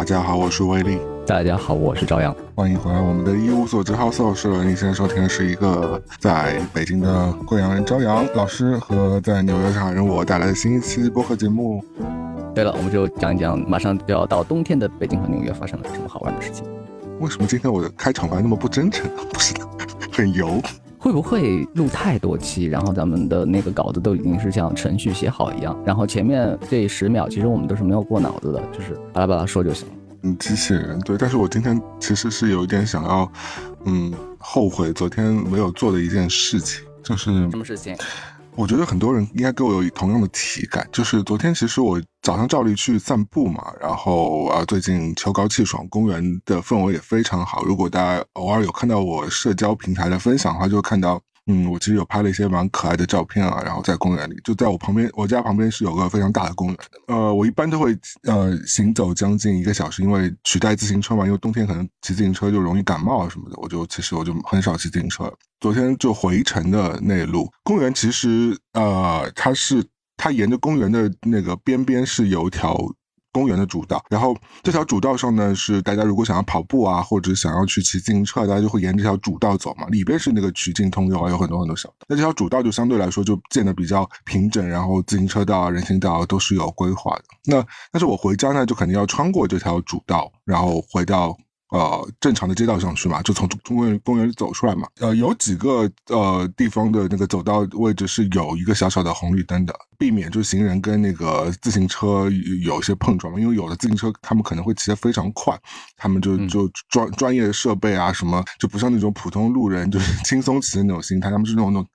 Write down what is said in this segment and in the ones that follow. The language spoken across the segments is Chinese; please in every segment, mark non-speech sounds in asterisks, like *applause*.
大家好，我是威力。大家好，我是朝阳。欢迎回来，我们的一无所知 House 是您现在收听的是一个在北京的贵阳人朝阳老师和在纽约上海人我带来的新一期播客节目。对了，我们就讲一讲马上就要到冬天的北京和纽约发生了什么好玩的事情。为什么今天我的开场白那么不真诚？不是的，很油。会不会录太多期，然后咱们的那个稿子都已经是像程序写好一样，然后前面这十秒其实我们都是没有过脑子的，就是巴拉巴拉说就行了。嗯，机器人对，但是我今天其实是有一点想要，嗯，后悔昨天没有做的一件事情，就是什么事情？我觉得很多人应该跟我有同样的体感，就是昨天其实我早上照例去散步嘛，然后啊，最近秋高气爽，公园的氛围也非常好。如果大家偶尔有看到我社交平台的分享的话，就会看到。嗯，我其实有拍了一些蛮可爱的照片啊，然后在公园里，就在我旁边，我家旁边是有个非常大的公园。呃，我一般都会呃行走将近一个小时，因为取代自行车嘛，因为冬天可能骑自行车就容易感冒啊什么的，我就其实我就很少骑自行车。昨天就回程的那路，公园其实呃它是它沿着公园的那个边边是有一条。公园的主道，然后这条主道上呢，是大家如果想要跑步啊，或者想要去骑自行车，大家就会沿这条主道走嘛。里边是那个曲径通幽啊，有很多很多小道。那这条主道就相对来说就建的比较平整，然后自行车道啊、人行道都是有规划的。那但是我回家呢，就肯定要穿过这条主道，然后回到。呃，正常的街道上去嘛，就从中公园公园里走出来嘛。呃，有几个呃地方的那个走道位置是有一个小小的红绿灯的，避免就行人跟那个自行车有一些碰撞嘛。因为有的自行车他们可能会骑得非常快，他们就就专专业的设备啊什么，就不像那种普通路人就是 *laughs* 轻松骑的那种心态，他们是那种那种。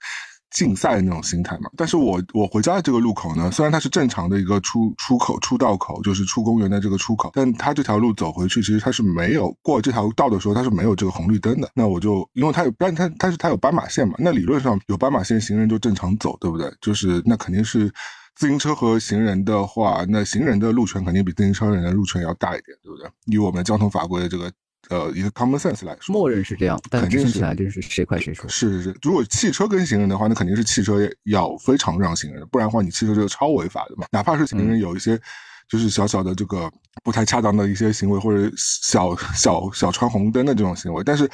竞赛的那种心态嘛，但是我我回家的这个路口呢，虽然它是正常的一个出出口出道口，就是出公园的这个出口，但它这条路走回去，其实它是没有过这条道的时候，它是没有这个红绿灯的。那我就因为它有，但它但是它有斑马线嘛，那理论上有斑马线，行人就正常走，对不对？就是那肯定是自行车和行人的话，那行人的路权肯定比自行车人的路权要大一点，对不对？以我们交通法规的这个。呃，一个 common sense 来说，默认是这样，但听起来就是谁快谁输。是是是，如果汽车跟行人的话，那肯定是汽车要非常让行人，不然的话，你汽车就超违法的嘛。哪怕是行人有一些就是小小的这个不太恰当的一些行为，或者小小小穿红灯的这种行为，但是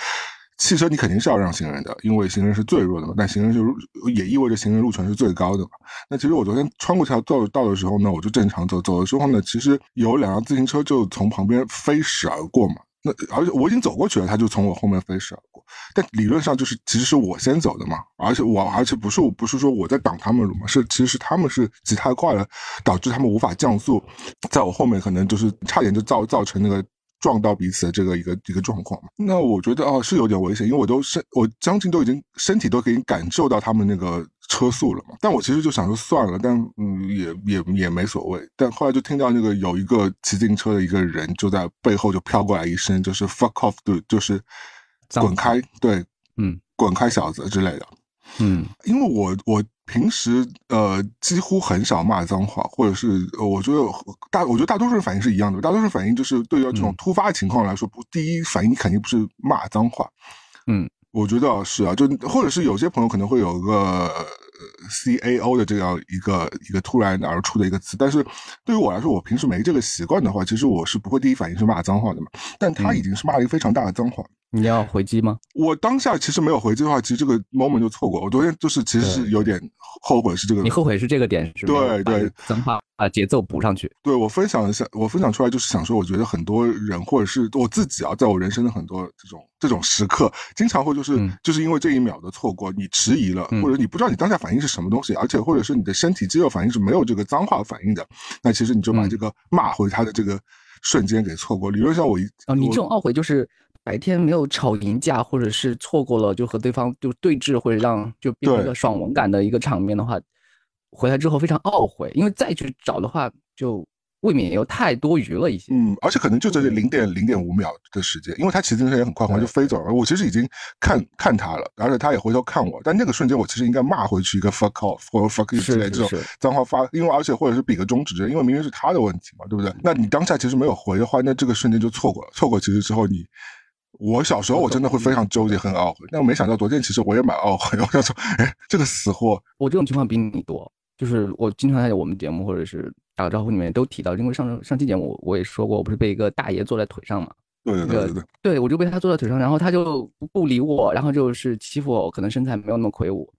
汽车你肯定是要让行人的，因为行人是最弱的嘛。但行人就也意味着行人路权是最高的嘛。那其实我昨天穿过这条道道的时候呢，我就正常走，走的时候呢，其实有两辆自行车就从旁边飞驶而过嘛。那而且我已经走过去了，他就从我后面飞驰而过。但理论上就是其实是我先走的嘛，而且我而且不是我不是说我在挡他们路嘛，是其实是他们是骑太快了，导致他们无法降速，在我后面可能就是差点就造造成那个撞到彼此的这个一个一个状况。那我觉得哦是有点危险，因为我都身我将近都已经身体都可以感受到他们那个。车速了嘛？但我其实就想说算了，但嗯也也也没所谓。但后来就听到那个有一个骑自行车的一个人就在背后就飘过来一声，就是 fuck off，对，就是滚开，对，嗯，滚开小子之类的，嗯，因为我我平时呃几乎很少骂脏话，或者是我觉得大我觉得大多数人反应是一样的，大多数反应就是对于这种突发情况来说，不第一反应你肯定不是骂脏话，嗯。我觉得是啊，就或者是有些朋友可能会有个 C A O 的这样一个一个突然而出的一个词，但是对于我来说，我平时没这个习惯的话，其实我是不会第一反应是骂脏话的嘛。但他已经是骂了一个非常大的脏话。你要回击吗？我当下其实没有回击的话，其实这个 moment 就错过。我昨天就是其实是有点后悔，是这个。你后悔是这个点是吧？对对，脏话啊，节奏补上去。对我分享一下，我分享出来就是想说，我觉得很多人或者是我自己啊，在我人生的很多这种这种时刻，经常会就是就是因为这一秒的错过，你迟疑了，或者你不知道你当下反应是什么东西，而且或者是你的身体肌肉反应是没有这个脏话反应的，那其实你就把这个骂回他的这个瞬间给错过。理论上我一啊，你这种懊悔就是。白天没有吵赢架，或者是错过了就和对方就对峙，或者让就变成一个爽文感的一个场面的话，回来之后非常懊悔，因为再去找的话就未免又太多余了一些。嗯，而且可能就在这零点零点五秒的时间，因为他骑自行车也很快，快就飞走了。我其实已经看看他了，而且他也回头看我，但那个瞬间我其实应该骂回去一个 fuck off 或者 fuck you 之类这种脏话发，因为而且或者是比个中指因为明明是他的问题嘛，对不对？那你当下其实没有回的话，那这个瞬间就错过了，错过其实之后你。我小时候我真的会非常纠结，很懊悔。但我没想到昨天其实我也蛮懊悔。我想说，哎，这个死货！我这种情况比你多，就是我经常在我们节目或者是。打个招呼里面都提到，因为上上期节目我也说过，我不是被一个大爷坐在腿上嘛。对对对对，对我就被他坐在腿上，然后他就不理我，然后就是欺负我，可能身材没有那么魁梧，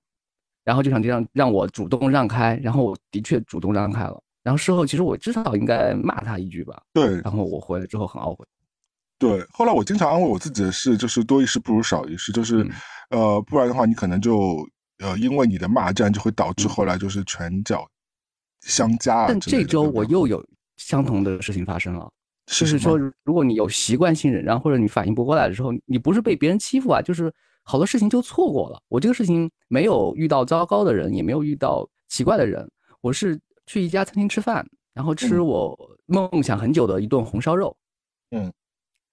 然后就想这样让我主动让开，然后我的确主动让开了，然后事后其实我至少应该骂他一句吧，对，然后我回来之后很懊悔，对，后来我经常安慰我自己的是，就是多一事不如少一事，就是，呃，不然的话你可能就呃因为你的骂战就会导致后来就是拳脚相加，但这周我又有相同的事情发生了。就是说，如果你有习惯性忍让，或者你反应不过来的时候，你不是被别人欺负啊，就是好多事情就错过了。我这个事情没有遇到糟糕的人，也没有遇到奇怪的人。我是去一家餐厅吃饭，然后吃我梦想很久的一顿红烧肉。嗯，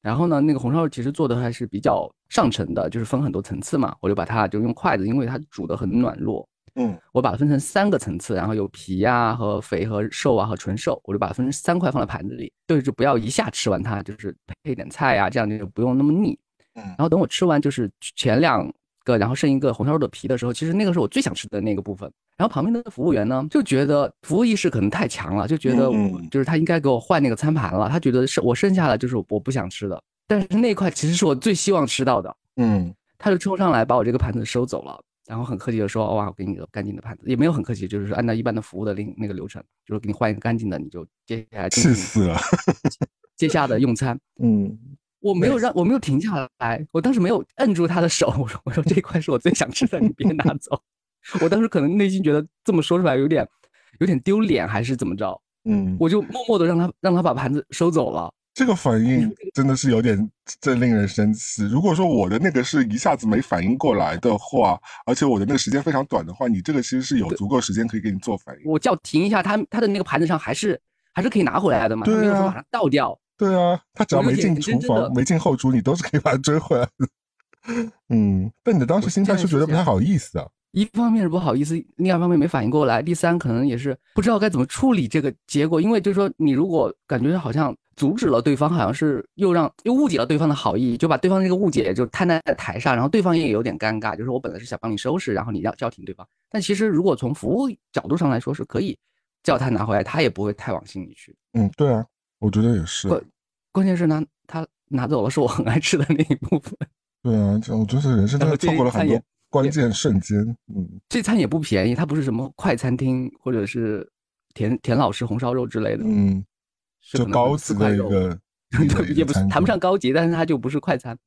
然后呢，那个红烧肉其实做的还是比较上乘的，就是分很多层次嘛。我就把它就用筷子，因为它煮的很软糯。嗯，我把它分成三个层次，然后有皮呀和肥和瘦啊和纯瘦，我就把它分成三块放在盘子里，对，就不要一下吃完它，就是配点菜呀，这样就不用那么腻。嗯，然后等我吃完就是前两个，然后剩一个红烧肉的皮的时候，其实那个是我最想吃的那个部分。然后旁边的服务员呢就觉得服务意识可能太强了，就觉得就是他应该给我换那个餐盘了，他觉得是我剩下的就是我不想吃的，但是那块其实是我最希望吃到的。嗯，他就冲上来把我这个盘子收走了。然后很客气的说：“哇，我给你个干净的盘子，也没有很客气，就是按照一般的服务的那那个流程，就是给你换一个干净的，你就接下来气死了，接下的用餐。嗯，我没有让我没有停下来，我当时没有摁住他的手，我说我说这一块是我最想吃的，你别拿走。*laughs* 我当时可能内心觉得这么说出来有点有点丢脸，还是怎么着？嗯，我就默默的让他让他把盘子收走了。”这个反应真的是有点真令人生气。如果说我的那个是一下子没反应过来的话，而且我的那个时间非常短的话，你这个其实是有足够时间可以给你做反应。我叫停一下，他他的那个盘子上还是还是可以拿回来的嘛？没有说把它倒掉。对啊，他只要没进厨房、没进后厨，你都是可以把他追回来的。嗯，但你的当时心态是觉得不太好意思啊。一方面是不好意思，另外一方面没反应过来，第三可能也是不知道该怎么处理这个结果。因为就是说，你如果感觉好像。阻止了对方，好像是又让又误解了对方的好意，就把对方这个误解就摊在台上，然后对方也有点尴尬。就是我本来是想帮你收拾，然后你要叫停对方，但其实如果从服务角度上来说是可以叫他拿回来，他也不会太往心里去。嗯，对啊，我觉得也是。关关键是拿他拿走了是我很爱吃的那一部分。*laughs* 对啊，我觉得人生真的错过了很多关键瞬间。嗯，这餐也不便宜，它不是什么快餐厅或者是田田老师红烧肉之类的。嗯。就高级的一个，也不谈不上高级，但是它就不是快餐，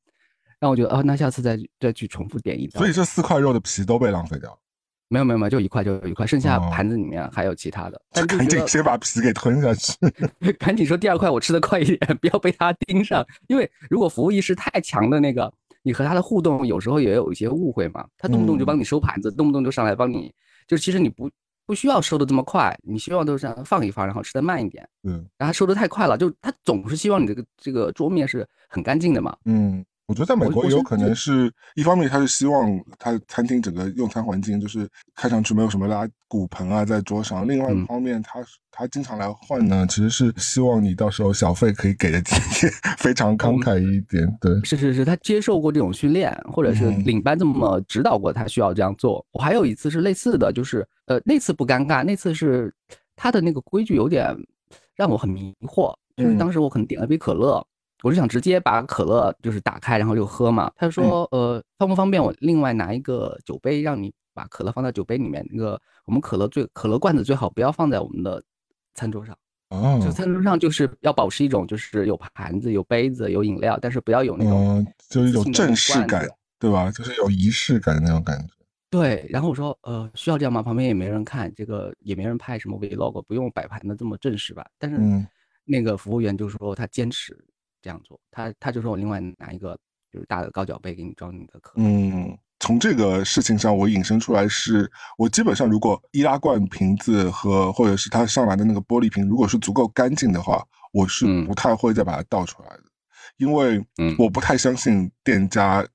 让我觉得啊，那下次再再去重复点一道。所以这四块肉的皮都被浪费掉了？没有没有没有，就一块就一块，剩下盘子里面还有其他的。赶紧先把皮给吞下去，*laughs* 赶紧说第二块我吃的快一点，*laughs* 不要被他盯上。因为如果服务意识太强的那个，你和他的互动有时候也有一些误会嘛，他动不动就帮你收盘子，动不动就上来帮你，就其实你不。不需要收的这么快，你希望都是让放一放，然后吃的慢一点。嗯，然后他收的太快了，就他总是希望你这个这个桌面是很干净的嘛。嗯。我觉得在美国有可能是一方面，他是希望他餐厅整个用餐环境就是看上去没有什么拉骨盆啊在桌上；另外一方面，他他经常来换呢，其实是希望你到时候小费可以给的 *laughs* 非常慷慨一点。对，是是是，他接受过这种训练，或者是领班这么指导过，他需要这样做。我还有一次是类似的，就是呃那次不尴尬，那次是他的那个规矩有点让我很迷惑，就是当时我可能点了杯可乐。我就想直接把可乐就是打开，然后就喝嘛。他说，呃，方不方便我另外拿一个酒杯，让你把可乐放在酒杯里面。那个我们可乐最可乐罐子最好不要放在我们的餐桌上。哦，就餐桌上就是要保持一种就是有盘子、有杯子、有饮料，但是不要有那种，就是一种正式感，对吧？就是有仪式感的那种感觉。对。然后我说，呃，需要这样吗？旁边也没人看，这个也没人拍什么 vlog，不用摆盘的这么正式吧？但是那个服务员就说他坚持。这样做，他他就说我另外拿一个就是大的高脚杯给你装你的可乐。嗯，从这个事情上我引申出来是，我基本上如果易拉罐瓶子和或者是他上来的那个玻璃瓶，如果是足够干净的话，我是不太会再把它倒出来的，因为我不太相信店家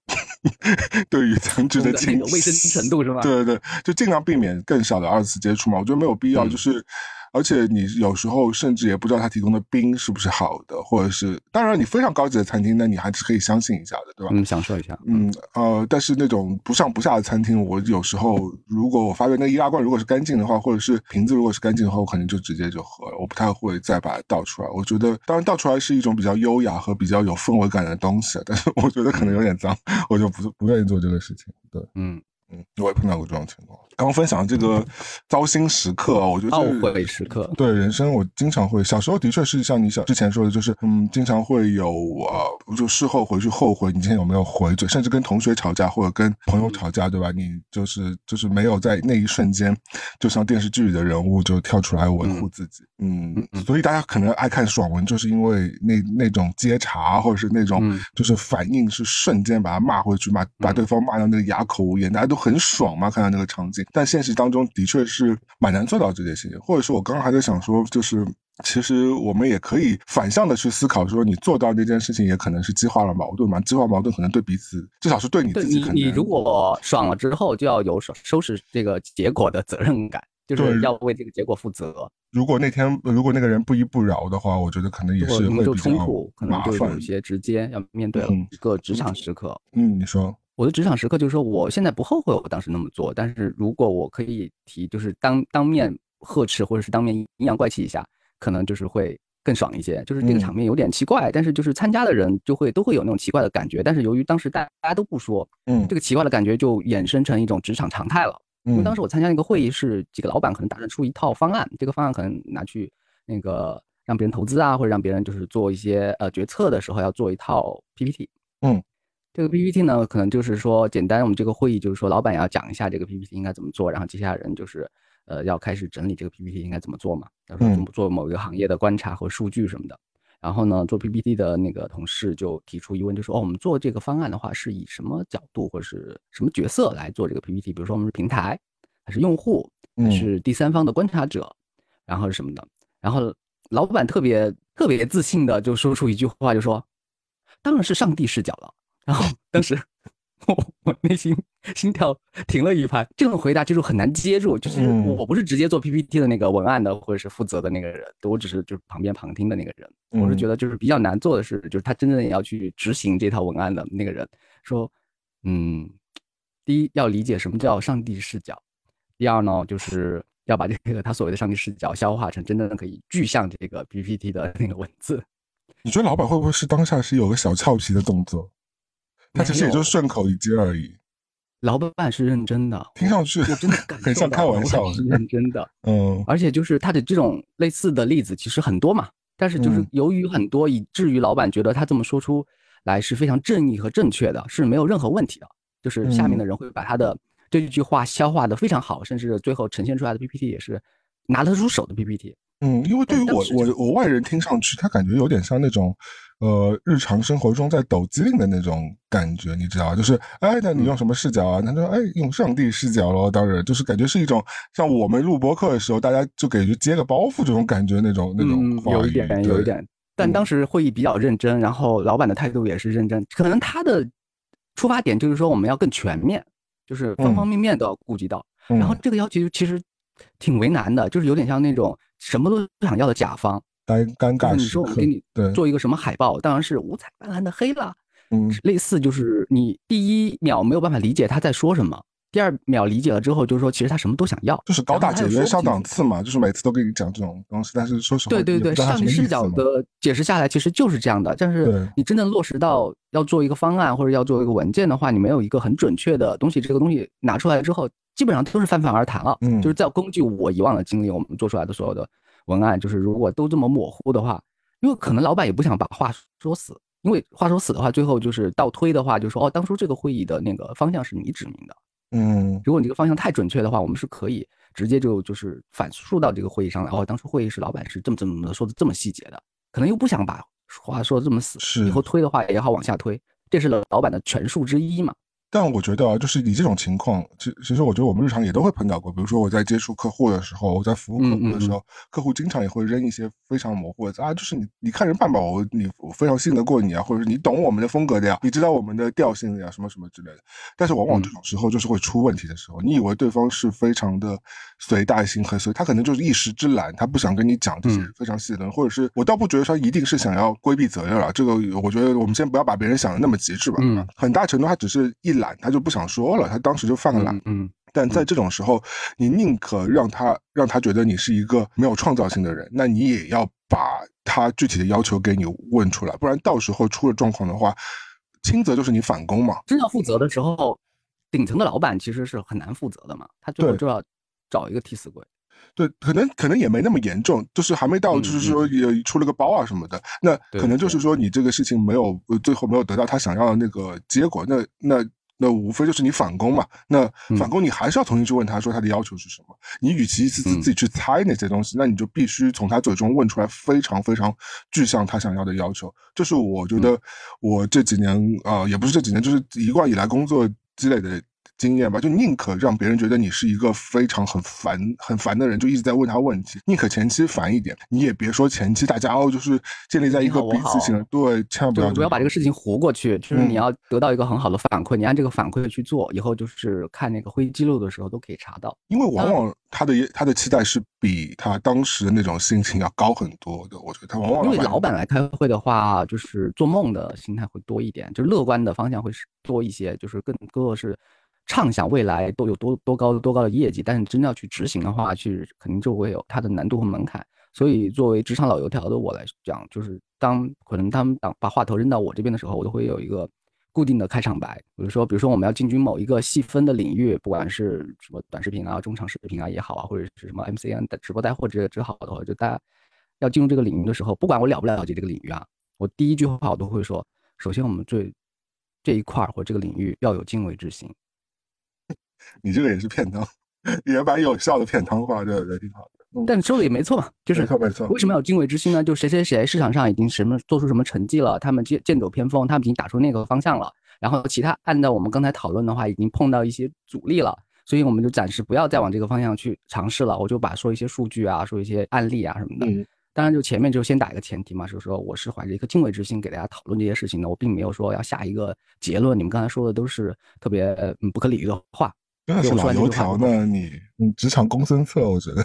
*laughs* 对于餐具的清卫生程度是吧？对对对，就尽量避免更少的二次接触嘛。我觉得没有必要，就是而且你有时候甚至也不知道他提供的冰是不是好的，或者是当然你非常高级的餐厅，那你还是可以相信一下的，对吧？嗯，享受一下。嗯呃，但是那种不上不下的餐厅，我有时候如果我发现那易拉罐如果是干净的话，或者是瓶子如果是干净的话，我可能就直接就喝了，我不太会再把它倒出来。我觉得当然倒出来是一种比较优雅和比较有氛围感的东西，但是我觉得可能有点脏，我就不不愿意做这个事情。对，嗯。嗯，我也碰到过这种情况。刚刚分享这个糟心时刻，我觉得懊悔时刻。对人生，我经常会小时候的确是像你小之前说的，就是嗯，经常会有呃，就事后回去后悔你今天有没有回嘴，甚至跟同学吵架或者跟朋友吵架，对吧？你就是就是没有在那一瞬间，就像电视剧里的人物就跳出来维护自己。嗯，所以大家可能爱看爽文，就是因为那那种接茬或者是那种就是反应是瞬间把他骂回去，骂把对方骂到那个哑口无言，大家都。很爽嘛，看到那个场景，但现实当中的确是蛮难做到这件事情。或者说，我刚刚还在想说，就是其实我们也可以反向的去思考，说你做到这件事情，也可能是激化了矛盾嘛。激化矛盾可能对彼此，至少是对你自己。你你如果爽了之后，就要有收收拾这个结果的责任感，就是要为这个结果负责。如果那天如果那个人不依不饶的话，我觉得可能也是会比较可能就有一些直接要面对了一个职场时刻。嗯，你说。我的职场时刻就是说，我现在不后悔我当时那么做，但是如果我可以提，就是当当面呵斥或者是当面阴阳怪气一下，可能就是会更爽一些。就是这个场面有点奇怪，但是就是参加的人就会都会有那种奇怪的感觉。但是由于当时大大家都不说，嗯，这个奇怪的感觉就衍生成一种职场常态了。因为当时我参加那个会议，是几个老板可能打算出一套方案，这个方案可能拿去那个让别人投资啊，或者让别人就是做一些呃决策的时候要做一套 PPT，嗯。这个 PPT 呢，可能就是说，简单，我们这个会议就是说，老板要讲一下这个 PPT 应该怎么做，然后接下来人就是，呃，要开始整理这个 PPT 应该怎么做嘛，要说做某一个行业的观察和数据什么的。然后呢，做 PPT 的那个同事就提出疑问，就说，哦，我们做这个方案的话，是以什么角度或者是什么角色来做这个 PPT？比如说我们是平台，还是用户，还是第三方的观察者，然后是什么的？然后老板特别特别自信的就说出一句话，就说，当然是上帝视角了。然后 *laughs* 当时我我内心心跳停了一拍，这种回答就是很难接住，就是我不是直接做 PPT 的那个文案的或者是负责的那个人，我只是就是旁边旁听的那个人。我是觉得就是比较难做的是，就是他真正要去执行这套文案的那个人说，嗯，第一要理解什么叫上帝视角，第二呢就是要把这个他所谓的上帝视角消化成真正的可以具象这个 PPT 的那个文字。你觉得老板会不会是当下是有个小俏皮的动作？他其实也就是顺口一句而已。老板是认真的，听上去我真的很像开玩笑，是认真的。*laughs* 嗯，而且就是他的这种类似的例子其实很多嘛，但是就是由于很多，以至于老板觉得他这么说出来是非常正义和正确的，是没有任何问题的。就是下面的人会把他的这句话消化的非常好，甚至最后呈现出来的 PPT 也是拿得出手的 PPT。嗯，因为对于我我我外人听上去，他感觉有点像那种。呃，日常生活中在抖机灵的那种感觉，你知道就是哎，那你用什么视角啊？他说，哎，用上帝视角咯。当然，就是感觉是一种像我们录播课的时候，大家就给接个包袱这种感觉，那种那种。有一点，有一点。但当时会议比较认真，然后老板的态度也是认真。可能他的出发点就是说，我们要更全面，就是方方面面都要顾及到。然后这个要求其实挺为难的，就是有点像那种什么都不想要的甲方。尴尴尬你说我给你做一个什么海报，当然是五彩斑斓的黑了。嗯，类似就是你第一秒没有办法理解他在说什么，第二秒理解了之后，就是说其实他什么都想要，就是高大简约上档次嘛，就是每次都跟你讲这种东西。但是说实话，对对对，上帝视角的解释下来其实就是这样的。但是你真正落实到要做一个方案或者要做一个文件的话，你没有一个很准确的东西，这个东西拿出来之后，基本上都是泛泛而谈了。嗯，就是在根据我以往的经历，我们做出来的所有的。文案就是，如果都这么模糊的话，因为可能老板也不想把话说死，因为话说死的话，最后就是倒推的话，就说哦，当初这个会议的那个方向是你指明的，嗯，如果你这个方向太准确的话，我们是可以直接就就是反述到这个会议上来，哦，当初会议是老板是这么这么说的这么细节的，可能又不想把话说的这么死，是以后推的话也好往下推，这是老板的权术之一嘛，但我觉得啊，就是你这种情况，其其实我觉得我们日常也都会碰到过。比如说我在接触客户的时候，我在服务客户的时候，客户经常也会扔一些非常模糊的啊，就是你你看人办吧，我你我非常信得过你啊，或者是你懂我们的风格的呀，你知道我们的调性的呀，什么什么之类的。但是往往这种时候就是会出问题的时候，你以为对方是非常的随大心和随，他可能就是一时之懒，他不想跟你讲这些非常细的，或者是我倒不觉得他一定是想要规避责任了。这个我觉得我们先不要把别人想的那么极致吧。嗯，很大程度他只是一懒，他就不想说。了，他当时就犯了懒。嗯，但在这种时候，你宁可让他让他觉得你是一个没有创造性的人，那你也要把他具体的要求给你问出来，不然到时候出了状况的话，轻则就是你返工嘛。真要负责的时候，顶层的老板其实是很难负责的嘛，他最后就要找一个替死鬼。对，可能可能也没那么严重，就是还没到，就是说也出了个包啊什么的，那可能就是说你这个事情没有最后没有得到他想要的那个结果，那那。那无非就是你反攻嘛，那反攻你还是要重新去问他说他的要求是什么。你与其一次次自己去猜那些东西，那你就必须从他嘴中问出来非常非常具象他想要的要求。这是我觉得我这几年啊，也不是这几年，就是一贯以来工作积累的。经验吧，就宁可让别人觉得你是一个非常很烦、很烦的人，就一直在问他问题。宁可前期烦一点，你也别说前期大家哦，就是建立在一个彼此信任。对，千万不要不要把这个事情糊过去。就是你要得到一个很好的反馈，你按这个反馈去做，以后就是看那个会议记录的时候都可以查到。因为往往他的他的期待是比他当时的那种心情要高很多的。我觉得他往往因为老板来开会的话，就是做梦的心态会多一点，就是乐观的方向会多一些，就是更多的是。畅想未来都有多多高多高的业绩，但是真的要去执行的话，去肯定就会有它的难度和门槛。所以作为职场老油条的我来讲，就是当可能他们当把话头扔到我这边的时候，我都会有一个固定的开场白。比如说，比如说我们要进军某一个细分的领域，不管是什么短视频啊、中长视频啊也好啊，或者是什么 MCN 的直播带货这这好的话，就大家要进入这个领域的时候，不管我了不了解这个领域啊，我第一句话我都会说：首先我们最这一块或这个领域要有敬畏之心。你这个也是骗汤，*laughs* 也把有效的骗汤话，对对，挺好的。但说的也没错嘛，就是没错没错。为什么要敬畏之心呢？就谁谁谁市场上已经什么做出什么成绩了，他们剑剑走偏锋，他们已经打出那个方向了。然后其他按照我们刚才讨论的话，已经碰到一些阻力了，所以我们就暂时不要再往这个方向去尝试了。我就把说一些数据啊，说一些案例啊什么的。当然，就前面就先打一个前提嘛，就是说我是怀着一颗敬畏之心给大家讨论这些事情的，我并没有说要下一个结论。你们刚才说的都是特别不可理喻的话。真的是老油条呢，你你职场公孙策，我觉得。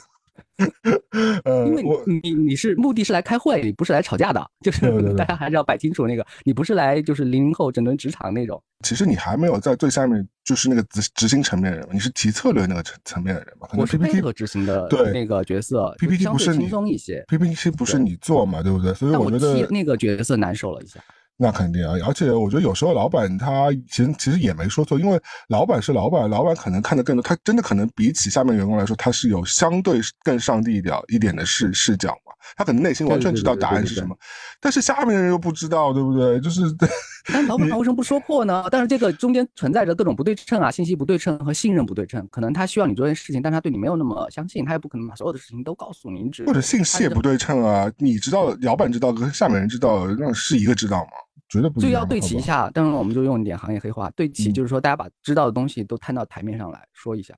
*laughs* 呃，因为你你是目的是来开会，你不是来吵架的，就是 *laughs* 大家还是要摆清楚那个，你不是来就是零零后整顿职场那种。其实你还没有在最下面，就是那个执执行层面的人，你是提策略那个层层面的人嘛？我是配合执行的那个角色，PPT 不是轻松一些，PPT 不是你做嘛，对不对？所以我觉得那个角色难受了一下。那肯定啊，而且我觉得有时候老板他其实其实也没说错，因为老板是老板，老板可能看得更多，他真的可能比起下面员工来说，他是有相对更上帝一点一点的视视角嘛，他可能内心完全知道答案是什么，但是下面的人又不知道，对不对？就是，*laughs* 但老板他为什么不说破呢？但是这个中间存在着各种不对称啊，信息不对称和信任不对称，可能他需要你做件事情，但他对你没有那么相信，他也不可能把所有的事情都告诉你，只或者信息也不对称啊，你知道，老板知道跟下面人知道，那是一个知道吗？绝对不就要对齐一下，当然我们就用一点行业黑话，对齐就是说大家把知道的东西都摊到台面上来说一下。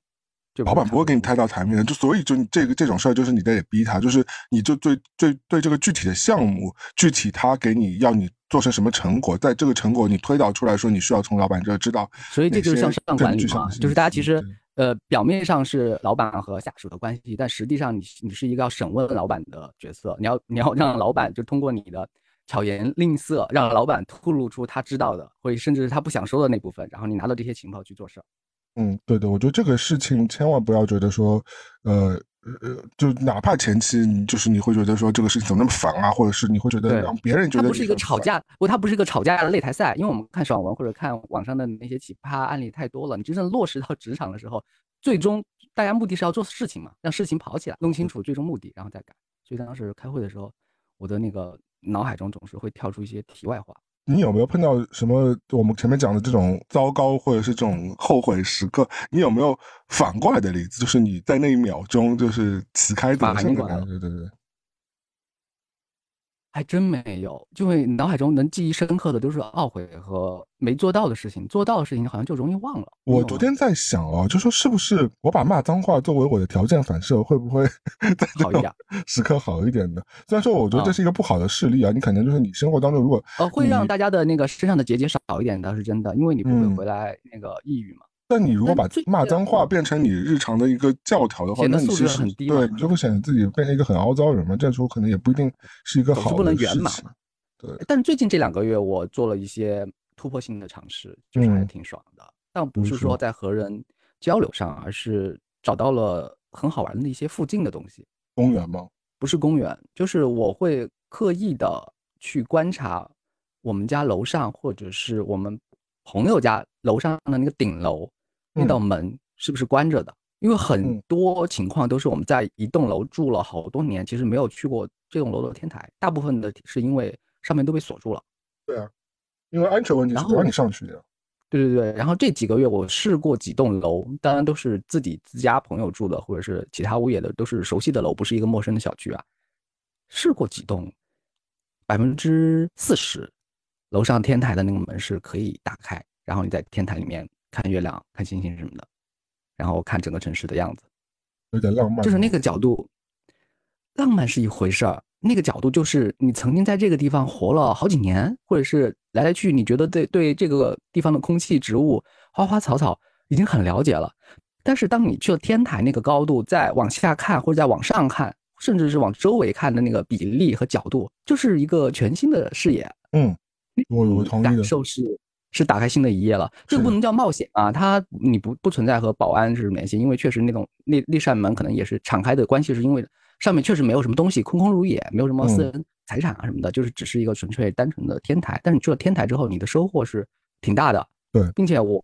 就老板不会给你太大台面的，就所以就这个这种事儿，就是你得逼他，就是你就对对对这个具体的项目，具体他给你要你做成什么成果，在这个成果你推导出来说，你需要从老板这知道。所以这就是向上管理嘛，就是大家其实呃表面上是老板和下属的关系，但实际上你你是一个要审问老板的角色，你要你要让老板就通过你的。巧言令色，让老板透露出他知道的，或者甚至是他不想说的那部分，然后你拿到这些情报去做事儿。嗯，对的，我觉得这个事情千万不要觉得说，呃呃，就哪怕前期你就是你会觉得说这个事情怎么那么烦啊，或者是你会觉得让别人觉得它不是一个吵架，不，它不是一个吵架的擂台赛，因为我们看爽文或者看网上的那些奇葩案例太多了，你真正落实到职场的时候，最终大家目的是要做事情嘛，让事情跑起来，弄清楚最终目的，然后再改。所以当时开会的时候，我的那个。脑海中总是会跳出一些题外话。你有没有碰到什么我们前面讲的这种糟糕或者是这种后悔时刻？你有没有反过来的例子？就是你在那一秒钟就是旗开得胜的感觉？对对对。还真没有，就会脑海中能记忆深刻的都是懊悔和没做到的事情，做到的事情好像就容易忘了。我昨天在想哦，就说是不是我把骂脏话作为我的条件反射，会不会在好一点？*laughs* 时刻好一点的？虽然说我觉得这是一个不好的事例啊，你可能就是你生活当中如果呃会让大家的那个身上的结节少一点，倒是真的，因为你不会回来那个抑郁嘛。但你如果把骂脏话变成你日常的一个教条的话，那你其实对，你就会显得自己变成一个很凹糟人嘛。这时候可能也不一定是一个好的事情。对。但最近这两个月，我做了一些突破性的尝试，就是还挺爽的。但不是说在和人交流上，而是找到了很好玩的一些附近的东西。公园吗？不是公园，就是我会刻意的去观察我们家楼上，或者是我们朋友家楼上的那个顶楼。那道门是不是关着的？因为很多情况都是我们在一栋楼住了好多年，其实没有去过这栋楼的天台。大部分的是因为上面都被锁住了。对啊，因为安全问题，不让你上去的。对对对，然后这几个月我试过几栋楼，当然都是自己自家朋友住的，或者是其他物业的，都是熟悉的楼，不是一个陌生的小区啊。试过几栋，百分之四十，楼上天台的那个门是可以打开，然后你在天台里面。看月亮、看星星什么的，然后看整个城市的样子，有点浪漫。就是那个角度，浪漫是一回事儿，那个角度就是你曾经在这个地方活了好几年，或者是来来去，你觉得对对这个地方的空气、植物、花花草草已经很了解了。但是当你去了天台那个高度，再往下看或者再往上看，甚至是往周围看的那个比例和角度，就是一个全新的视野。嗯，我我同意感受是。是打开新的一页了，这个不能叫冒险啊！它你不不存在和保安是联系，因为确实那种那那扇门可能也是敞开的关系，是因为上面确实没有什么东西，空空如也，没有什么私人财产啊什么的，就是只是一个纯粹单纯的天台。但是你去了天台之后，你的收获是挺大的，对，并且我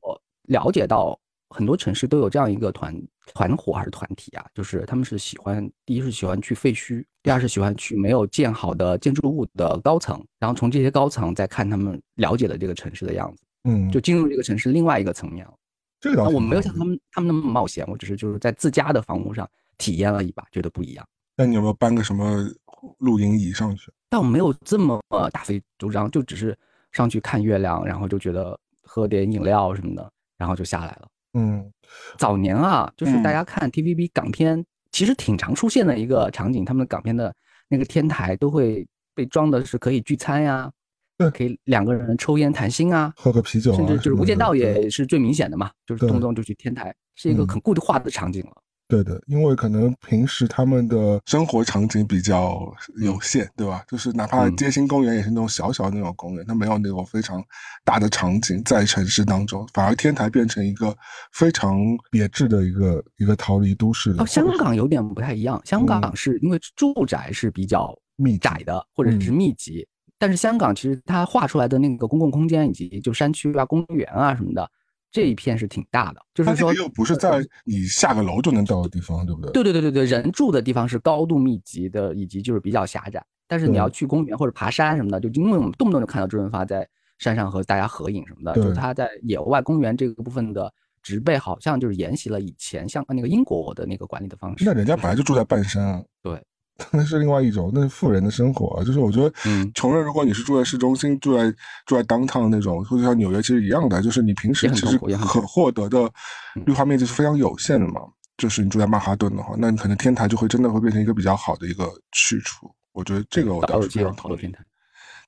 了解到很多城市都有这样一个团团伙还是团体啊，就是他们是喜欢第一是喜欢去废墟，第二是喜欢去没有建好的建筑物的高层，然后从这些高层再看他们了解的这个城市的样子。嗯，就进入这个城市另外一个层面了。这个我没有像他们他们那么冒险，我只是就是在自家的房屋上体验了一把，觉得不一样。那你有没有搬个什么露营椅上去？但我没有这么大费周章，就只是上去看月亮，然后就觉得喝点饮料什么的，然后就下来了。嗯，早年啊，就是大家看 TVB 港片，其实挺常出现的一个场景，他们港片的那个天台都会被装的是可以聚餐呀。可以两个人抽烟谈心啊，喝个啤酒，甚至就是《无间道》也是最明显的嘛，就是动不动就去天台，是一个很固定化的场景了。对的，因为可能平时他们的生活场景比较有限，对吧？就是哪怕街心公园也是那种小小的那种公园，它没有那种非常大的场景在城市当中，反而天台变成一个非常别致的一个一个逃离都市。哦，香港有点不太一样，香港是因为住宅是比较密窄的，或者是密集。但是香港其实它画出来的那个公共空间以及就山区啊、公园啊什么的，这一片是挺大的。就是说又不是在你下个楼就能到的地方，对不对？对对对对对，人住的地方是高度密集的，以及就是比较狭窄。但是你要去公园或者爬山什么的，就因为我们动不动就看到周润发在山上和大家合影什么的，就是他在野外公园这个部分的植被，好像就是沿袭了以前像那个英国的那个管理的方式。那人家本来就住在半山啊。对。*laughs* 那是另外一种，那是富人的生活。就是我觉得，穷人如果你是住在市中心，住在住在 downtown 那种，或者像纽约其实一样的，就是你平时其实可获得的绿化面积是非常有限的嘛。就是你住在曼哈顿的话，那你可能天台就会真的会变成一个比较好的一个去处。我觉得这个我倒是非常同意。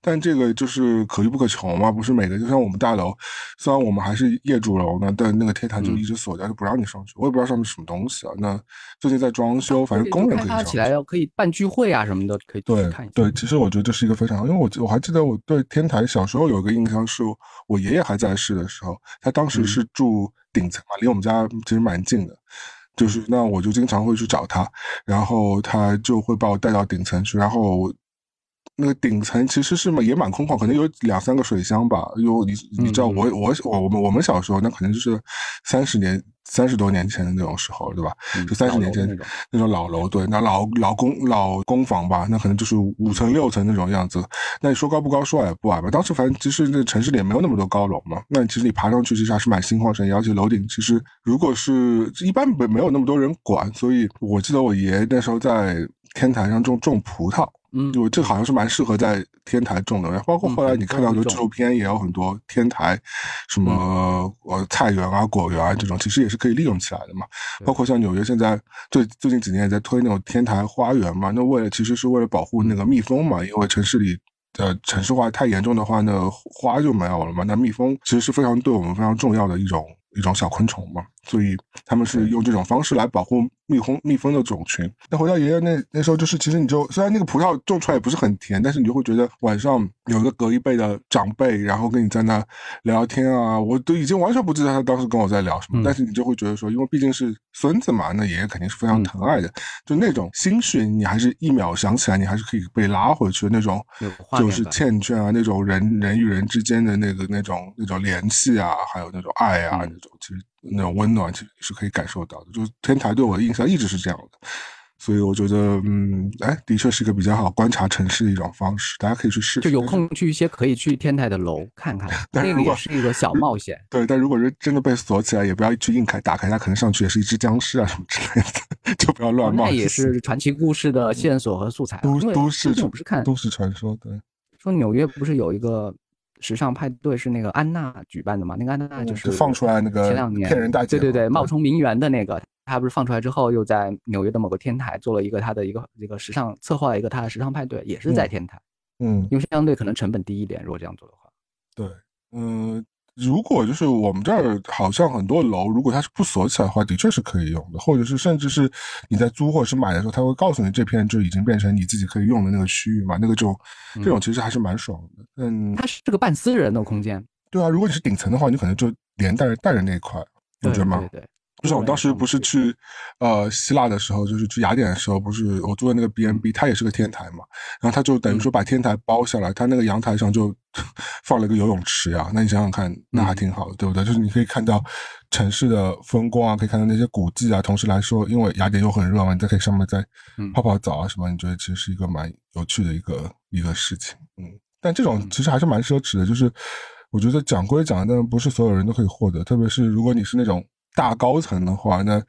但这个就是可遇不可求嘛，不是每个就像我们大楼，虽然我们还是业主楼呢，但那个天台就一直锁着，就不让你上去。我也不知道上面什么东西啊。那最近在装修，反正工人可以上。起来要可以办聚会啊什么的，可以对看一下。对，其实我觉得这是一个非常，因为我我还记得我对天台小时候有一个印象，是我爷爷还在世的时候，他当时是住顶层嘛，离我们家其实蛮近的，就是那我就经常会去找他，然后他就会把我带到顶层去，然后。那个顶层其实是嘛也蛮空旷，可能有两三个水箱吧。因为你你知道我我我我们我们小时候那可能就是三十年三十多年前的那种时候，对吧？就三十年前那种老楼，对，那老老公老公房吧，那可能就是五层六层那种样子。那你说高不高，说矮不矮吧？当时反正其实那城市里也没有那么多高楼嘛。那其实你爬上去其实还是蛮心旷神怡，而且楼顶其实如果是一般没没有那么多人管，所以我记得我爷爷那时候在天台上种种葡萄。嗯，就这好像是蛮适合在天台种的。然后包括后来你看到的纪录片，也有很多天台，什么呃菜园啊、果园啊这种，其实也是可以利用起来的嘛。包括像纽约现在最最近几年也在推那种天台花园嘛，那为了其实是为了保护那个蜜蜂嘛，因为城市里。呃，城市化太严重的话，那花就没有了嘛。那蜜蜂其实是非常对我们非常重要的一种一种小昆虫嘛，所以他们是用这种方式来保护蜜蜂蜜蜂的种群。那回到爷爷那那时候，就是其实你就虽然那个葡萄种出来也不是很甜，但是你就会觉得晚上有一个隔一辈的长辈，然后跟你在那聊聊天啊，我都已经完全不知道他当时跟我在聊什么，但是你就会觉得说，因为毕竟是孙子嘛，那爷爷肯定是非常疼爱的，就那种心绪，你还是一秒想起来，你还是可以被拉回去的那种，就是缱绻啊，那种人人与人之间的那个那种那种联系啊，还有那种爱啊，那种其实那种温暖，其实是可以感受到的。就是天台对我的印象一直是这样的。所以我觉得，嗯，哎，的确是一个比较好观察城市的一种方式，大家可以去试。试就有空去一些可以去天台的楼看看，*laughs* 那个也是一个小冒险。对，但如果是真的被锁起来，也不要去硬开，打开它可能上去也是一只僵尸啊什么之类的，*laughs* 就不要乱冒。那也是传奇故事的线索和素材。都都市不是看都市传说，对。说纽约不是有一个时尚派对是那个安娜举办的嘛？那个安娜就是放出来那个前两年骗人大姐，对对对，冒充名媛的那个。她不是放出来之后，又在纽约的某个天台做了一个她的一个一个时尚策划了一个她的时尚派对，也是在天台。嗯，因为相对可能成本低一点，如果这样做的话。对，嗯，如果就是我们这儿好像很多楼，如果它是不锁起来的话，的确是可以用的，或者是甚至是你在租或者是买的时候，他会告诉你这片就已经变成你自己可以用的那个区域嘛，那个就这种其实还是蛮爽的。嗯，它是个半私人的空间。对啊，如果你是顶层的话，你可能就连带着带着那一块，你觉得吗？对对。就是我当时不是去，呃，希腊的时候，就是去雅典的时候，不是我住的那个 B N B，它也是个天台嘛，然后它就等于说把天台包下来，它那个阳台上就 *laughs* 放了一个游泳池呀，那你想想看，那还挺好的，对不对？就是你可以看到城市的风光啊，可以看到那些古迹啊，同时来说，因为雅典又很热嘛，你再可以上面再泡泡澡啊什么，你觉得其实是一个蛮有趣的一个一个事情，嗯，但这种其实还是蛮奢侈的，就是我觉得讲归讲，但不是所有人都可以获得，特别是如果你是那种。大高层的话，那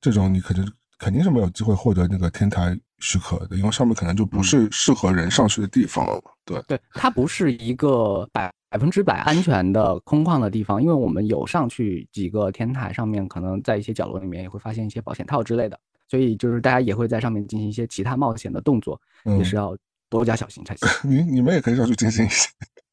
这种你肯定肯定是没有机会获得那个天台许可的，因为上面可能就不是适合人上去的地方了。对，对，它不是一个百百分之百安全的空旷的地方，因为我们有上去几个天台上面，可能在一些角落里面也会发现一些保险套之类的，所以就是大家也会在上面进行一些其他冒险的动作，也是要多加小心才行。*laughs* 你你们也可以上去进行一些。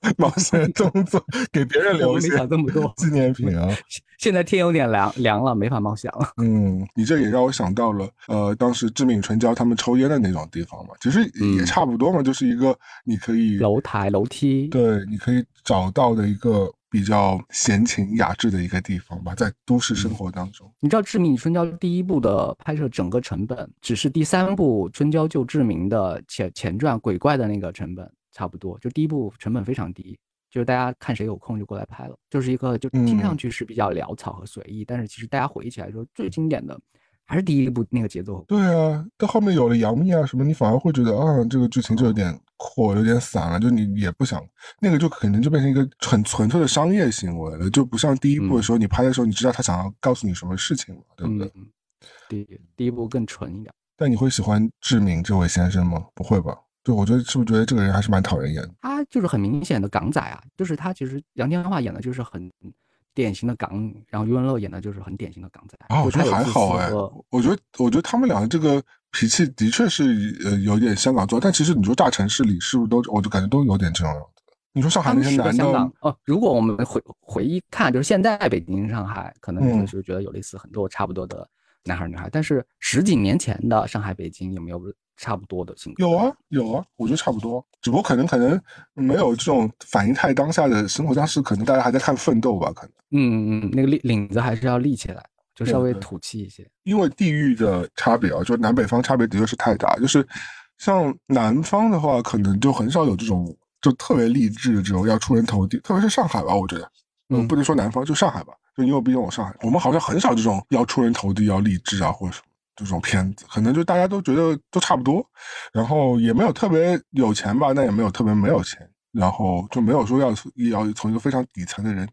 *laughs* 冒险动作给别人留下，没想这么多纪念品啊！*laughs* 现在天有点凉凉了，没法冒险了。嗯，你这也让我想到了，呃，当时致命春娇他们抽烟的那种地方嘛，其实也差不多嘛，就是一个你可以楼台楼梯，对，你可以找到的一个比较闲情雅致的一个地方吧，在都市生活当中。你知道致命春娇第一部的拍摄整个成本，只是第三部春娇救志明的前前传鬼怪的那个成本。差不多，就第一部成本非常低，就是大家看谁有空就过来拍了，就是一个就听上去是比较潦草和随意，但是其实大家回忆起来说最经典的还是第一部那个节奏。对啊，到后面有了杨幂啊什么，你反而会觉得啊这个剧情就有点阔，有点散了，就你也不想那个就可能就变成一个很纯粹的商业行为了，就不像第一部的时候你拍的时候你知道他想要告诉你什么事情嘛，对不对？第第一部更纯一点。但你会喜欢志明这位先生吗？不会吧？对，我觉得是不是觉得这个人还是蛮讨人厌的？他就是很明显的港仔啊，就是他其实杨千嬅演的就是很典型的港女，然后余文乐演的就是很典型的港仔。啊，我觉得还好哎，我觉得我觉得他们两个这个脾气的确是呃有点香港做，但其实你说大城市里是不是都，我就感觉都有点这种样子。你说上海那些男的哦，如果我们回回忆看，就是现在北京、上海，可能就是觉得有类似很多差不多的男孩女孩，但是十几年前的上海、北京有没有？差不多的有啊有啊，我觉得差不多，只不过可能可能没有这种反应太当下的生活，当时可能大家还在看奋斗吧，可能嗯嗯，那个领领子还是要立起来，就稍微土气一些。因为地域的差别啊，就南北方差别的确是太大，就是像南方的话，可能就很少有这种就特别励志的这种要出人头地，特别是上海吧，我觉得，嗯，不能说南方，就上海吧，就因为毕竟我上海，我们好像很少这种要出人头地、要励志啊或者什么。这种片子可能就大家都觉得都差不多，然后也没有特别有钱吧，那也没有特别没有钱，然后就没有说要要从一个非常底层的人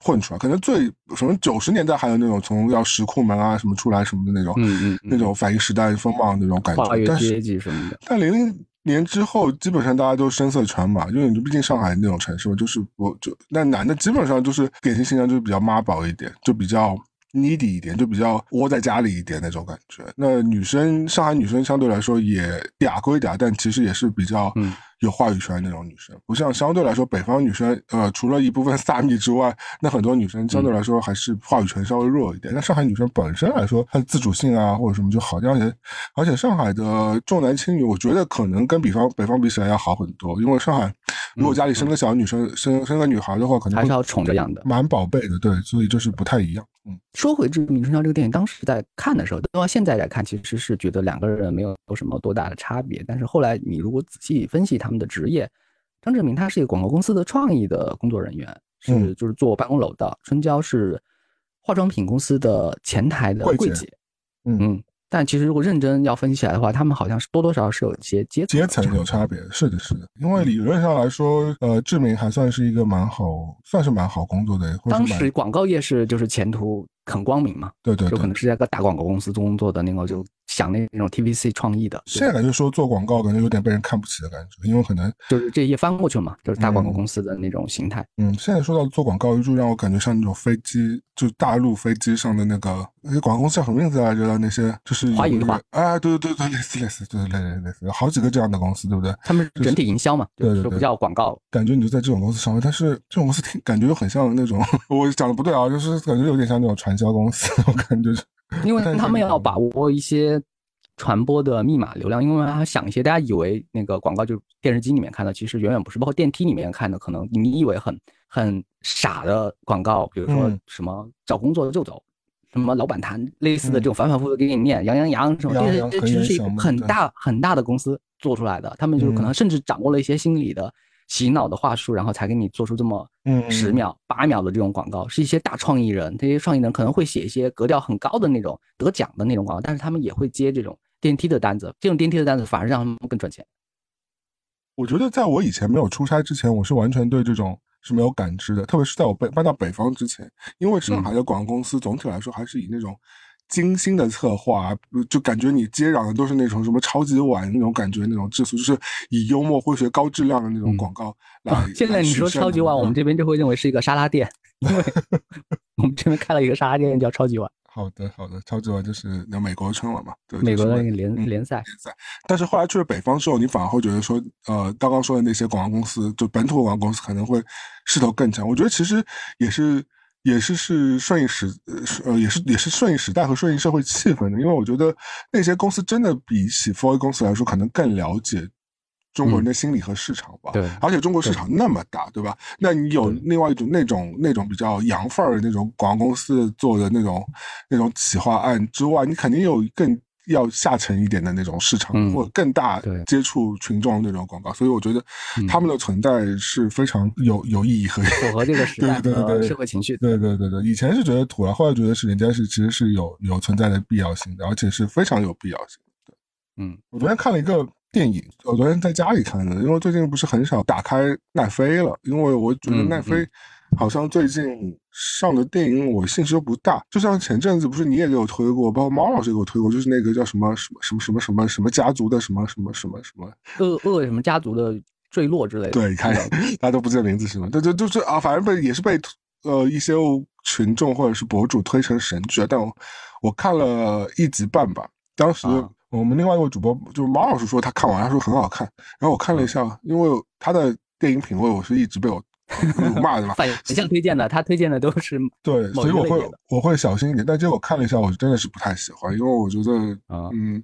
混出来。可能最什么九十年代还有那种从要石库门啊什么出来什么的那种，嗯嗯，那种反映时代风貌那种感觉。阶级什么的。但零零年之后，基本上大家都声色犬马，因为你毕竟上海那种城市嘛，就是我就那男的基本上就是典型形象就是比较妈宝一点，就比较 needy 一点，就比较窝在家里一点那种感觉。那女生，上海女生相对来说也嗲归嗲，但其实也是比较有话语权的那种女生，不像相对来说北方女生，呃，除了一部分 *laughs* 萨米之外，那很多女生相对来说还是话语权稍微弱一点。那上海女生本身来说，她的自主性啊或者什么就好，而且而且上海的重男轻女，我觉得可能跟比方北方比起来要好很多，因为上海如果家里生个小女生，生生个女孩的话，可能还是要宠着养的，蛮宝贝的，对，所以就是不太一样。嗯，说回这个《名春娇》这个电影，当时在看的时候，到现在来看，其实是觉得两个人没有有什么多大的差别，但是后来你如果仔细分析他们的职业。张志明他是一个广告公司的创意的工作人员，是就是做办公楼的。春娇是化妆品公司的前台的柜姐，嗯嗯。但其实如果认真要分析起来的话，他们好像是多多少少是有一些阶阶层有差别。是的，是的。因为理论上来说，呃，志明还算是一个蛮好，算是蛮好工作的。当时广告业是就是前途很光明嘛，对对，就可能是在个大广告公司工作的那个，就想那那种 TVC 创意的。现在感觉说做广告，感觉有点被人看不起的感觉，因为可能就是这一页翻过去嘛，就是大广告公司的那种形态。嗯，现在说到做广告，就让我感觉像那种飞机，就大陆飞机上的那个那些广告公司叫什么名字来着？那些就是华语化。哎，对对对对，类似类似，就是类类类似，有好几个这样的公司，对不对？他们整体营销嘛，对对对，不叫广告。感觉你就在这种公司上班，但是这种公司听感觉又很像那种，我讲的不对啊，就是感觉有点像那种传销公司，我感觉。*laughs* 因为他们要把握一些传播的密码流量，因为他想一些大家以为那个广告就是电视机里面看的，其实远远不是，包括电梯里面看的，可能你以为很很傻的广告，比如说什么找工作就走。什么老板谈类似的这种反反复复给你念杨洋洋什么，这这其实是一个很大很大的公司做出来的，他们就是可能甚至掌握了一些心理的洗脑的话术，然后才给你做出这么十秒八秒的这种广告，是一些大创意人，这些创意人可能会写一些格调很高的那种得奖的那种广告，但是他们也会接这种电梯的单子，这种电梯的单子反而让他们更赚钱。我觉得在我以前没有出差之前，我是完全对这种。是没有感知的，特别是在我搬搬到北方之前，因为上海的广告公司总体来说还是以那种精心的策划，就感觉你接壤的都是那种什么超级碗那种感觉，那种质素，就是以幽默诙谐、高质量的那种广告来。*laughs* 现在你说超级碗，我们这边就会认为是一个沙拉店，因 *laughs* 为我们这边开了一个沙拉店叫超级碗。好的，好的，超级碗就是那美国春晚嘛，对，美国的那个联联赛。联赛。但是后来去了北方之后，你反而会觉得说，呃，刚刚说的那些广告公司，就本土广告公司可能会势头更强。我觉得其实也是，也是是顺应时，呃，也是也是顺应时代和顺应社会气氛的。因为我觉得那些公司真的比起 f o r 公司来说，可能更了解。中国人的心理和市场吧，对，而且中国市场那么大，对吧？那你有另外一种那种那种比较洋范儿的那种广告公司做的那种那种企划案之外，你肯定有更要下沉一点的那种市场，或者更大接触群众那种广告。所以我觉得他们的存在是非常有有意义和符合这个时代的社会情绪。对对对对，以前是觉得土了，后来觉得是人家是其实是有有存在的必要性的，而且是非常有必要性的。嗯，我昨天看了一个。电影，我昨天在家里看的，因为最近不是很少打开奈飞了，因为我觉得奈飞好像最近上的电影我兴趣都不大。就像前阵子不是你也给我推过，包括猫老师给我推过，就是那个叫什么什么什么什么什么什么家族的什么什么什么什么恶恶什么家族的坠落之类的。对，你看 *laughs* 大家都不记得名字是吗？对对，就是啊，反正被也是被呃一些群众或者是博主推成神剧，但我我看了一集半吧，当时。我们另外一位主播就是马老师说他看完，他说很好看。然后我看了一下，因为他的电影品味我是一直被我辱骂的嘛。反向推荐的，他推荐的都是对，所以我会我会小心一点。但结果看了一下，我真的是不太喜欢，因为我觉得嗯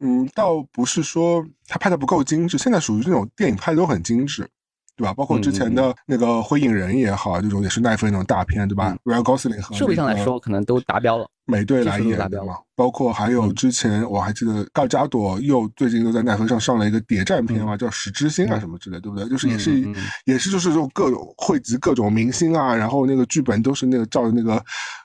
嗯，倒不是说他拍的不够精致，现在属于这种电影拍的都很精致。对吧？包括之前的那个《灰影人》也好，这种也是奈飞那种大片，对吧？Ryan Gosling 和设备上来说，可能都达标了。美队来演的嘛，包括还有之前我还记得盖加朵又最近又在奈飞上上了一个谍战片嘛，叫《十之星》啊什么之类，对不对？就是也是也是就是这种各种汇集各种明星啊，然后那个剧本都是那个照着那个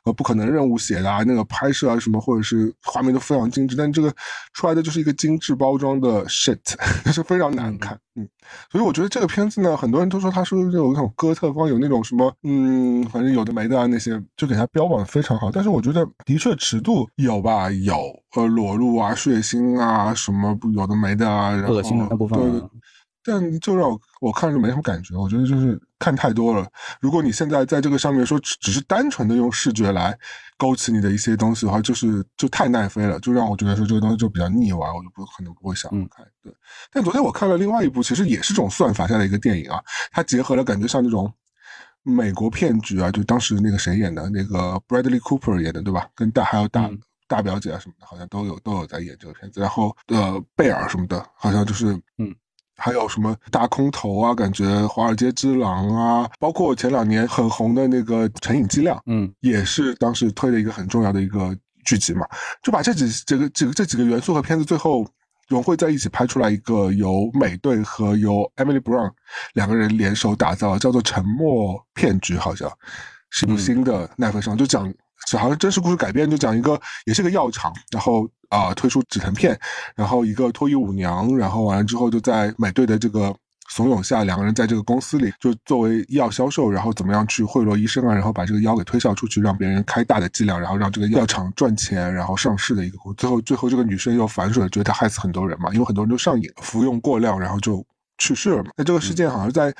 呃不可能任务写的啊，那个拍摄啊什么或者是画面都非常精致，但这个出来的就是一个精致包装的 shit，*laughs* 就是非常难看。嗯，所以我觉得这个片子呢，很多人都说它是有那种哥特风，有那种什么，嗯，反正有的没的啊，那些就给它标榜的非常好。但是我觉得的确尺度有吧，有，呃，裸露啊、血腥啊，什么有的没的啊，恶心的部分。但就让我我看着没什么感觉，我觉得就是看太多了。如果你现在在这个上面说只只是单纯的用视觉来勾起你的一些东西的话，就是就太耐飞了，就让我觉得说这个东西就比较腻歪，我就不可能不会想看。对，但昨天我看了另外一部，其实也是这种算法下的一个电影啊，它结合了感觉像那种美国骗局啊，就当时那个谁演的，那个 Bradley Cooper 演的，对吧？跟大还有大大表姐啊什么的，好像都有都有在演这个片子。然后呃贝尔什么的，好像就是嗯。还有什么大空头啊？感觉华尔街之狼啊，包括前两年很红的那个成瘾剂量，嗯，也是当时推的一个很重要的一个剧集嘛。就把这几这个这个这几个元素和片子最后融汇在一起，拍出来一个由美队和由 Emily Brown 两个人联手打造，叫做《沉默骗局》，好像是一部新的奈飞上就讲。是好像真实故事改编，就讲一个也是个药厂，然后啊推出止疼片，然后一个脱衣舞娘，然后完了之后就在美队的这个怂恿下，两个人在这个公司里就作为医药销售，然后怎么样去贿赂医生啊，然后把这个药给推销出去，让别人开大的剂量，然后让这个药厂赚钱，然后上市的一个最后最后这个女生又反水，觉得她害死很多人嘛，因为很多人都上瘾，服用过量，然后就去世了嘛。那这个事件好像在。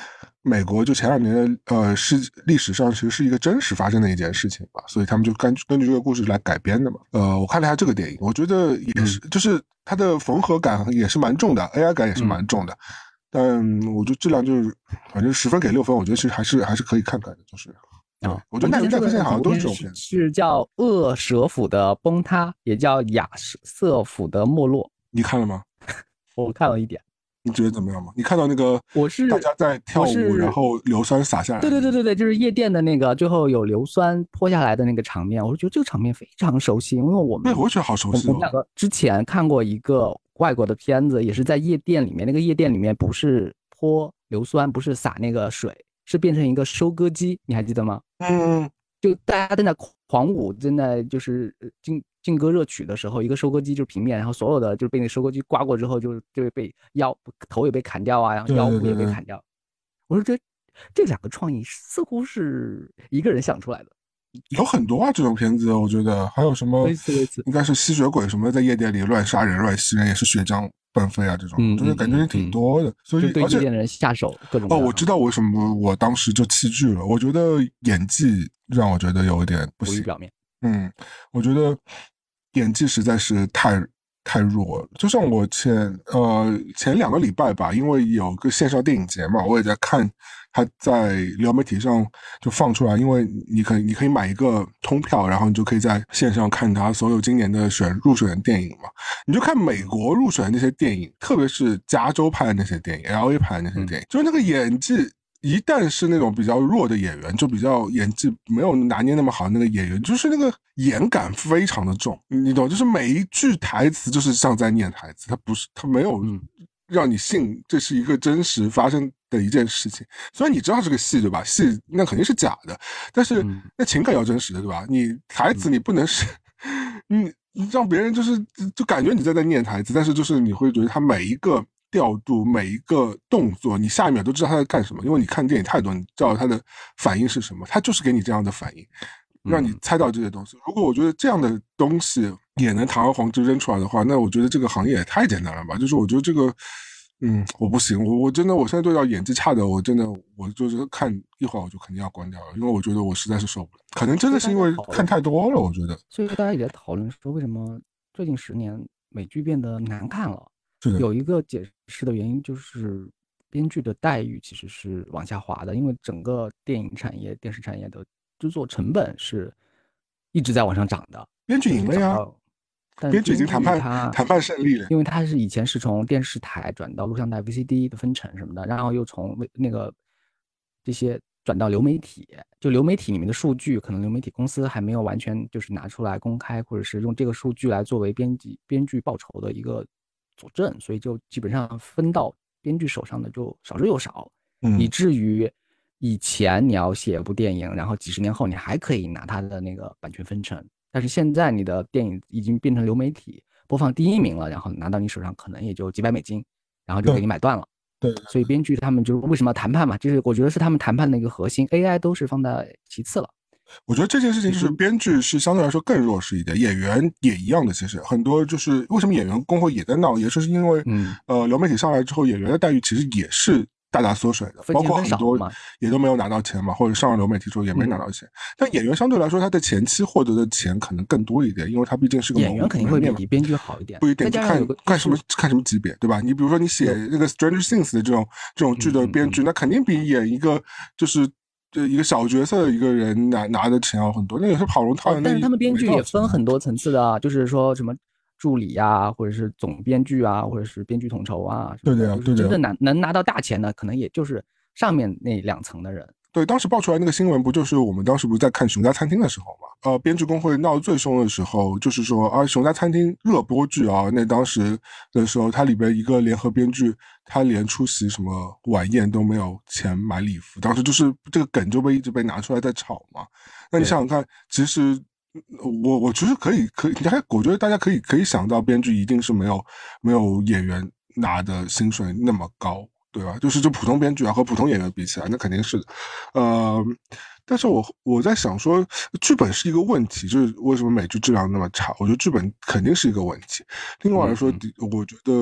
美国就前两年的呃是历史上其实是一个真实发生的一件事情吧，所以他们就根根据这个故事来改编的嘛。呃，我看了一下这个电影，我觉得也是，就是它的缝合感也是蛮重的，AI 感也是蛮重的。但我觉得质量就是反正十分给六分，我觉得其实还是还是可以看看的，就是啊，我觉得现在现在好像都是这种片，是叫恶蛇府的崩塌，也叫亚瑟府的没落。你看了吗？我看了一点。你觉得怎么样吗？你看到那个我是大家在跳舞，然后硫酸洒下来。对对对对对，就是夜店的那个最后有硫酸泼下来的那个场面，我觉得这个场面非常熟悉，因为我们对，我觉得好熟悉。我们两个之前看过一个外国的片子，也是在夜店里面，那个夜店里面不是泼硫酸，不是洒那个水，是变成一个收割机，你还记得吗？嗯，就大家都在狂舞，正在就是劲。劲歌热曲的时候，一个收割机就是平面，然后所有的就是被那收割机刮过之后，就就会被腰头也被砍掉啊，然后腰部也被砍掉。我说这这两个创意似乎是一个人想出来的，有很多啊这种片子，我觉得还有什么应该是吸血鬼什么在夜店里乱杀人乱吸人，也是血浆奔飞啊这种，就是感觉也挺多的。所以对夜店的人下手各种哦，我知道为什么我当时就弃剧了。我觉得演技让我觉得有一点不行。表面。嗯，我觉得演技实在是太太弱了。就像我前呃前两个礼拜吧，因为有个线上电影节嘛，我也在看，他在流媒体上就放出来，因为你可以你可以买一个通票，然后你就可以在线上看他所有今年的选入选的电影嘛。你就看美国入选的那些电影，特别是加州拍的那些电影，L A 拍的那些电影，就是那个演技。一旦是那种比较弱的演员，就比较演技没有拿捏那么好的那个演员，就是那个演感非常的重，你懂？就是每一句台词就是像在念台词，他不是他没有让你信这是一个真实发生的一件事情。虽然你知道是个戏，对吧？戏那肯定是假的，但是那情感要真实的，对吧？你台词你不能是，你让别人就是就感觉你在在念台词，但是就是你会觉得他每一个。调度每一个动作，你下一秒都知道他在干什么，因为你看电影太多，你知道他的反应是什么，他就是给你这样的反应，让你猜到这些东西。如果我觉得这样的东西也能堂而皇之扔出来的话，那我觉得这个行业也太简单了吧？就是我觉得这个，嗯，我不行，我我真的我现在对到演技差的，我真的我就是看一会儿我就肯定要关掉了，因为我觉得我实在是受不了。可能真的是因为看太多了，我觉得。所以说大家也在讨论说，为什么最近十年美剧变得难看了？的。有一个解释的原因就是，编剧的待遇其实是往下滑的，因为整个电影产业、电视产业的制作成本是一直在往上涨的。编剧赢了呀，编剧已经谈判谈判胜利了，因为他是以前是从电视台转到录像带、VCD 的分成什么的，然后又从那个这些转到流媒体，就流媒体里面的数据，可能流媒体公司还没有完全就是拿出来公开，或者是用这个数据来作为编辑编剧报酬的一个。佐证，所以就基本上分到编剧手上的就少之又少，嗯以至于以前你要写一部电影，然后几十年后你还可以拿它的那个版权分成，但是现在你的电影已经变成流媒体播放第一名了，然后拿到你手上可能也就几百美金，然后就给你买断了。对，所以编剧他们就是为什么要谈判嘛，就是我觉得是他们谈判的一个核心，AI 都是放在其次了。我觉得这件事情就是编剧是相对来说更弱势一点，演员也一样的。其实很多就是为什么演员工会也在闹，也是因为，嗯，呃，流媒体上来之后，演员的待遇其实也是大大缩水的，包括很多也都没有拿到钱嘛，或者上了流媒体之后也没拿到钱。但演员相对来说，他的前期获得的钱可能更多一点，因为他毕竟是个演员肯定会比编剧好一点，不一定看看什么看什么级别，对吧？你比如说你写那个《Stranger Things》的这种这种剧的编剧，那肯定比演一个就是。就一个小角色的一个人拿拿的钱要很多，那也是跑龙套。但是他们编剧也分很多层次的啊，就是说什么助理呀，或者是总编剧啊，或者是编剧统筹啊。对的呀，对的。真正拿能拿到大钱的，可能也就是上面那两层的人。对，当时爆出来那个新闻，不就是我们当时不是在看《熊家餐厅》的时候嘛？呃，编剧工会闹得最凶的时候，就是说啊，《熊家餐厅》热播剧啊，那当时的时候，它里边一个联合编剧，他连出席什么晚宴都没有钱买礼服，当时就是这个梗就被一直被拿出来在炒嘛。那你想想看，其实我我觉得可以可以，你还我觉得大家可以可以想到，编剧一定是没有没有演员拿的薪水那么高。对吧？就是就普通编剧啊，和普通演员比起来，那肯定是的。呃，但是我我在想说，剧本是一个问题，就是为什么美剧质量那么差？我觉得剧本肯定是一个问题。另外来说，我觉得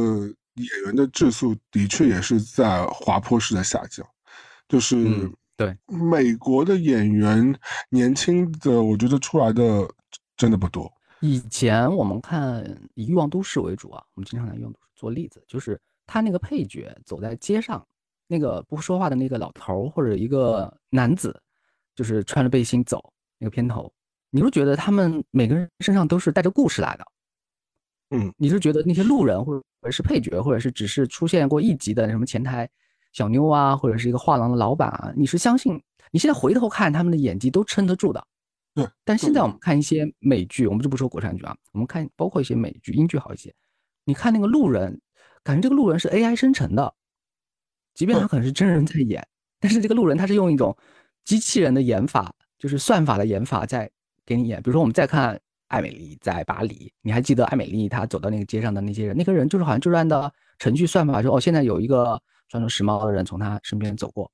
演员的质素的确也是在滑坡式的下降。就是对美国的演员年轻的，我觉得出来的真的不多。以前我们看以《欲望都市》为主啊，我们经常拿《欲望都市》做例子，就是。他那个配角走在街上，那个不说话的那个老头或者一个男子，就是穿着背心走那个片头，你是觉得他们每个人身上都是带着故事来的，嗯，你是觉得那些路人或者是配角，或者是只是出现过一集的什么前台小妞啊，或者是一个画廊的老板啊，你是相信你现在回头看他们的演技都撑得住的，对。但现在我们看一些美剧，我们就不说国产剧啊，我们看包括一些美剧、英剧好一些，你看那个路人。感觉这个路人是 AI 生成的，即便他可能是真人在演，但是这个路人他是用一种机器人的演法，就是算法的演法在给你演。比如说，我们再看艾美丽在巴黎，你还记得艾美丽她走到那个街上的那些人？那个人就是好像就是按照程序算法说，哦，现在有一个穿着时髦的人从他身边走过。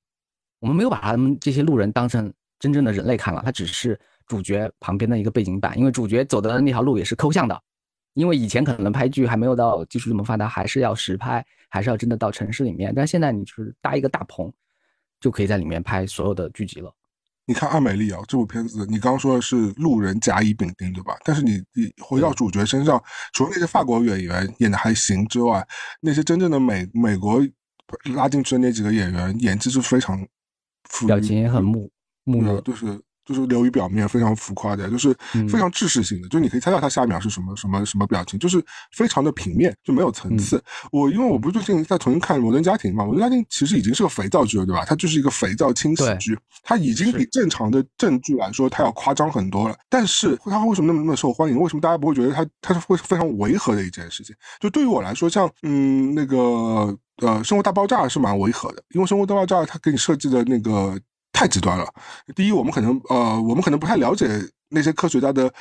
我们没有把他们这些路人当成真正的人类看了，他只是主角旁边的一个背景板，因为主角走的那条路也是抠像的。因为以前可能拍剧还没有到技术这么发达，还是要实拍，还是要真的到城市里面。但现在你就是搭一个大棚，就可以在里面拍所有的剧集了。你看《爱美丽》啊，这部片子，你刚刚说的是路人甲乙丙丁，对吧？但是你你回到主角身上，除了那些法国演员演的还行之外，那些真正的美美国拉进去的那几个演员演技就非常，表情也很木木，就是。就是流于表面，非常浮夸的，就是非常知识性的。就你可以猜到他下一秒是什么什么什么表情，就是非常的平面，就没有层次。我因为我不是最近在重新看《摩登家庭》嘛，《摩登家庭》其实已经是个肥皂剧了，对吧？它就是一个肥皂轻喜剧，它已经比正常的正剧来说，它要夸张很多了。但是它为什么那么那么受欢迎？为什么大家不会觉得它它是会非常违和的一件事情？就对于我来说，像嗯那个呃《生活大爆炸》是蛮违和的，因为《生活大爆炸》它给你设计的那个。太极端了。第一，我们可能呃，我们可能不太了解那些科学家的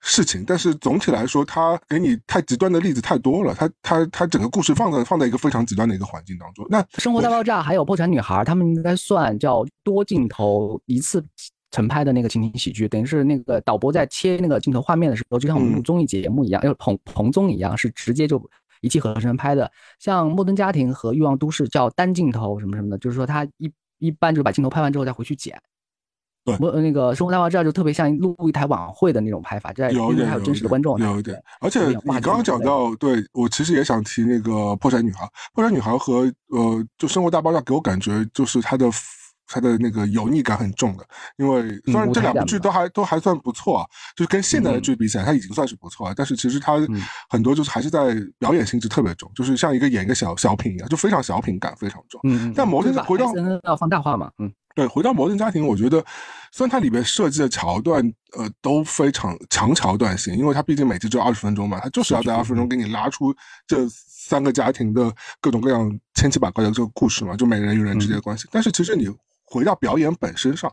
事情，但是总体来说，他给你太极端的例子太多了。他他他整个故事放在放在一个非常极端的一个环境当中。那《生活大爆炸》还有《破产女孩》，他们应该算叫多镜头一次成拍的那个情景喜剧，等于是那个导播在切那个镜头画面的时候，就像我们录综艺节目一样，要彭彭综一样，是直接就一气呵成拍的。像《摩登家庭》和《欲望都市》叫单镜头什么什么的，就是说他一。一般就是把镜头拍完之后再回去剪，对，我那个生活大爆炸就特别像录一台晚会的那种拍法，这因为还有真实的观众，有一点。而且你刚刚讲到，对我其实也想提那个破产女孩，破产女孩和呃，就生活大爆炸给我感觉就是它的。它的那个油腻感很重的，因为虽然这两部剧都还都还算不错，啊就是跟现在的剧比起来，它已经算是不错了。但是其实它很多就是还是在表演性质特别重，就是像一个演一个小小品一样，就非常小品感非常重。嗯，但摩登回到要放大化嘛，嗯，对，回到摩登家庭，我觉得虽然它里面设计的桥段呃都非常强桥段性，因为它毕竟每集只有二十分钟嘛，它就是要在二十分钟给你拉出这三个家庭的各种各样千奇百怪的这个故事嘛，就每人与人之间的关系。但是其实你。回到表演本身上，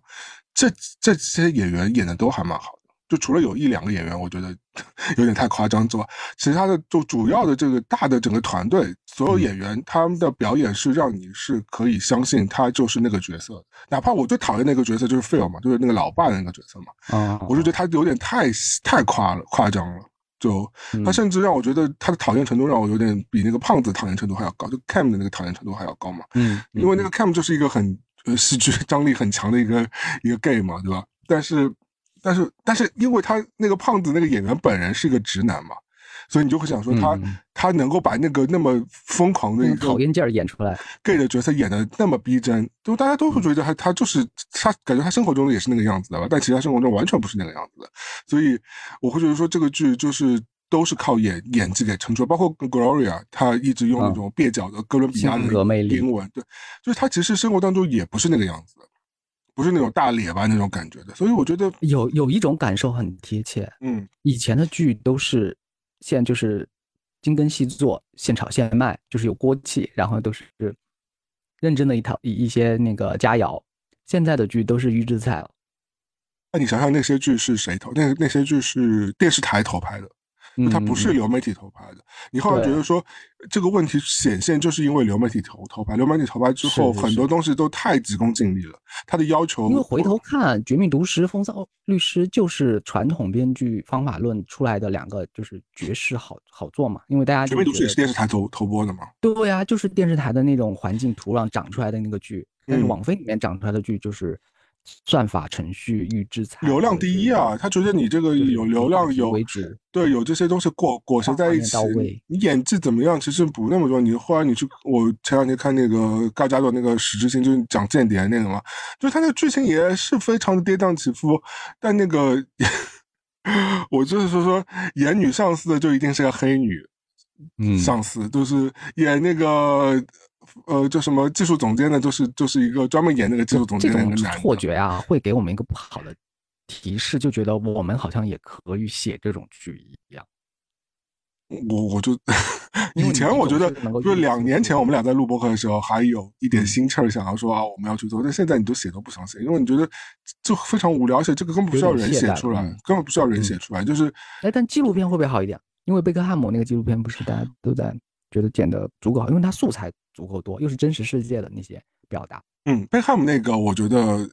这这些演员演的都还蛮好的。就除了有一两个演员，我觉得 *laughs* 有点太夸张之外，其他的就主要的这个大的整个团队，所有演员他们的表演是让你是可以相信他就是那个角色，哪怕我最讨厌那个角色就是 Phil 嘛，就是那个老爸的那个角色嘛，啊，我就觉得他有点太太夸了，夸张了。就他甚至让我觉得他的讨厌程度让我有点比那个胖子讨厌程度还要高，就 Cam 的那个讨厌程度还要高嘛。嗯，因为那个 Cam 就是一个很呃戏剧张力很强的一个一个 gay 嘛，对吧？但是但是但是因为他那个胖子那个演员本人是个直男嘛，所以你就会想说他他能够把那个那么疯狂的一个讨厌劲儿演出来，gay 的角色演的那么逼真，就大家都会觉得他他就是他感觉他生活中也是那个样子的吧，但其实他生活中完全不是那个样子的，所以我会觉得说这个剧就是都是靠演演技给撑出来，包括 Gloria，她一直用那种蹩脚的哥伦比亚的英文，对，就是她其实生活当中也不是那个样子的，不是那种大咧巴那种感觉的，所以我觉得有有一种感受很贴切。嗯，以前的剧都是现就是精耕细作，现炒现卖，就是有锅气，然后都是认真的一套一一些那个佳肴。现在的剧都是预制菜了。那你想想那些剧是谁投？那那些剧是电视台投拍的。它不是流媒体投拍的。你后来觉得说这个问题显现，就是因为流媒体投投拍，流媒体投拍之后，很多东西都太急功近利了。他的要求，因为回头看《绝命毒师》《风骚律师》，就是传统编剧方法论出来的两个，就是绝世好好做嘛。因为大家《绝命毒师》也是电视台投投播的嘛。对呀，就是电视台的那种环境土壤长出来的那个剧，但是网飞里面长出来的剧就是。算法程序预制菜，流量第一啊！他觉得你这个有流量有对有这些东西裹裹挟在一起，你演技怎么样？其实不那么重要。你后来你去，我前两天看那个高加索那个《史之星》，就是讲间谍那个嘛，就他那个剧情也是非常的跌宕起伏。但那个 *laughs* 我就是说说演女上司的就一定是个黑女，嗯，上司就是演那个。呃，就什么技术总监呢？就是就是一个专门演那个技术总监的这种错觉啊，会给我们一个不好的提示，就觉得我们好像也可以写这种剧一样。我 *laughs* 我就以前我觉得，就是两年前我们俩在录播客的时候，还有一点心气儿，想要说啊，我们要去做。但现在你都写都不想写，因为你觉得就非常无聊，而且这个根本不需要人写出来，根本不需要人写出来。就是，哎，但纪录片会不会好一点？因为贝克汉姆那个纪录片不是大家都在觉得剪的足够好，因为它素材。足够多，又是真实世界的那些表达。嗯，贝克汉姆那个我觉得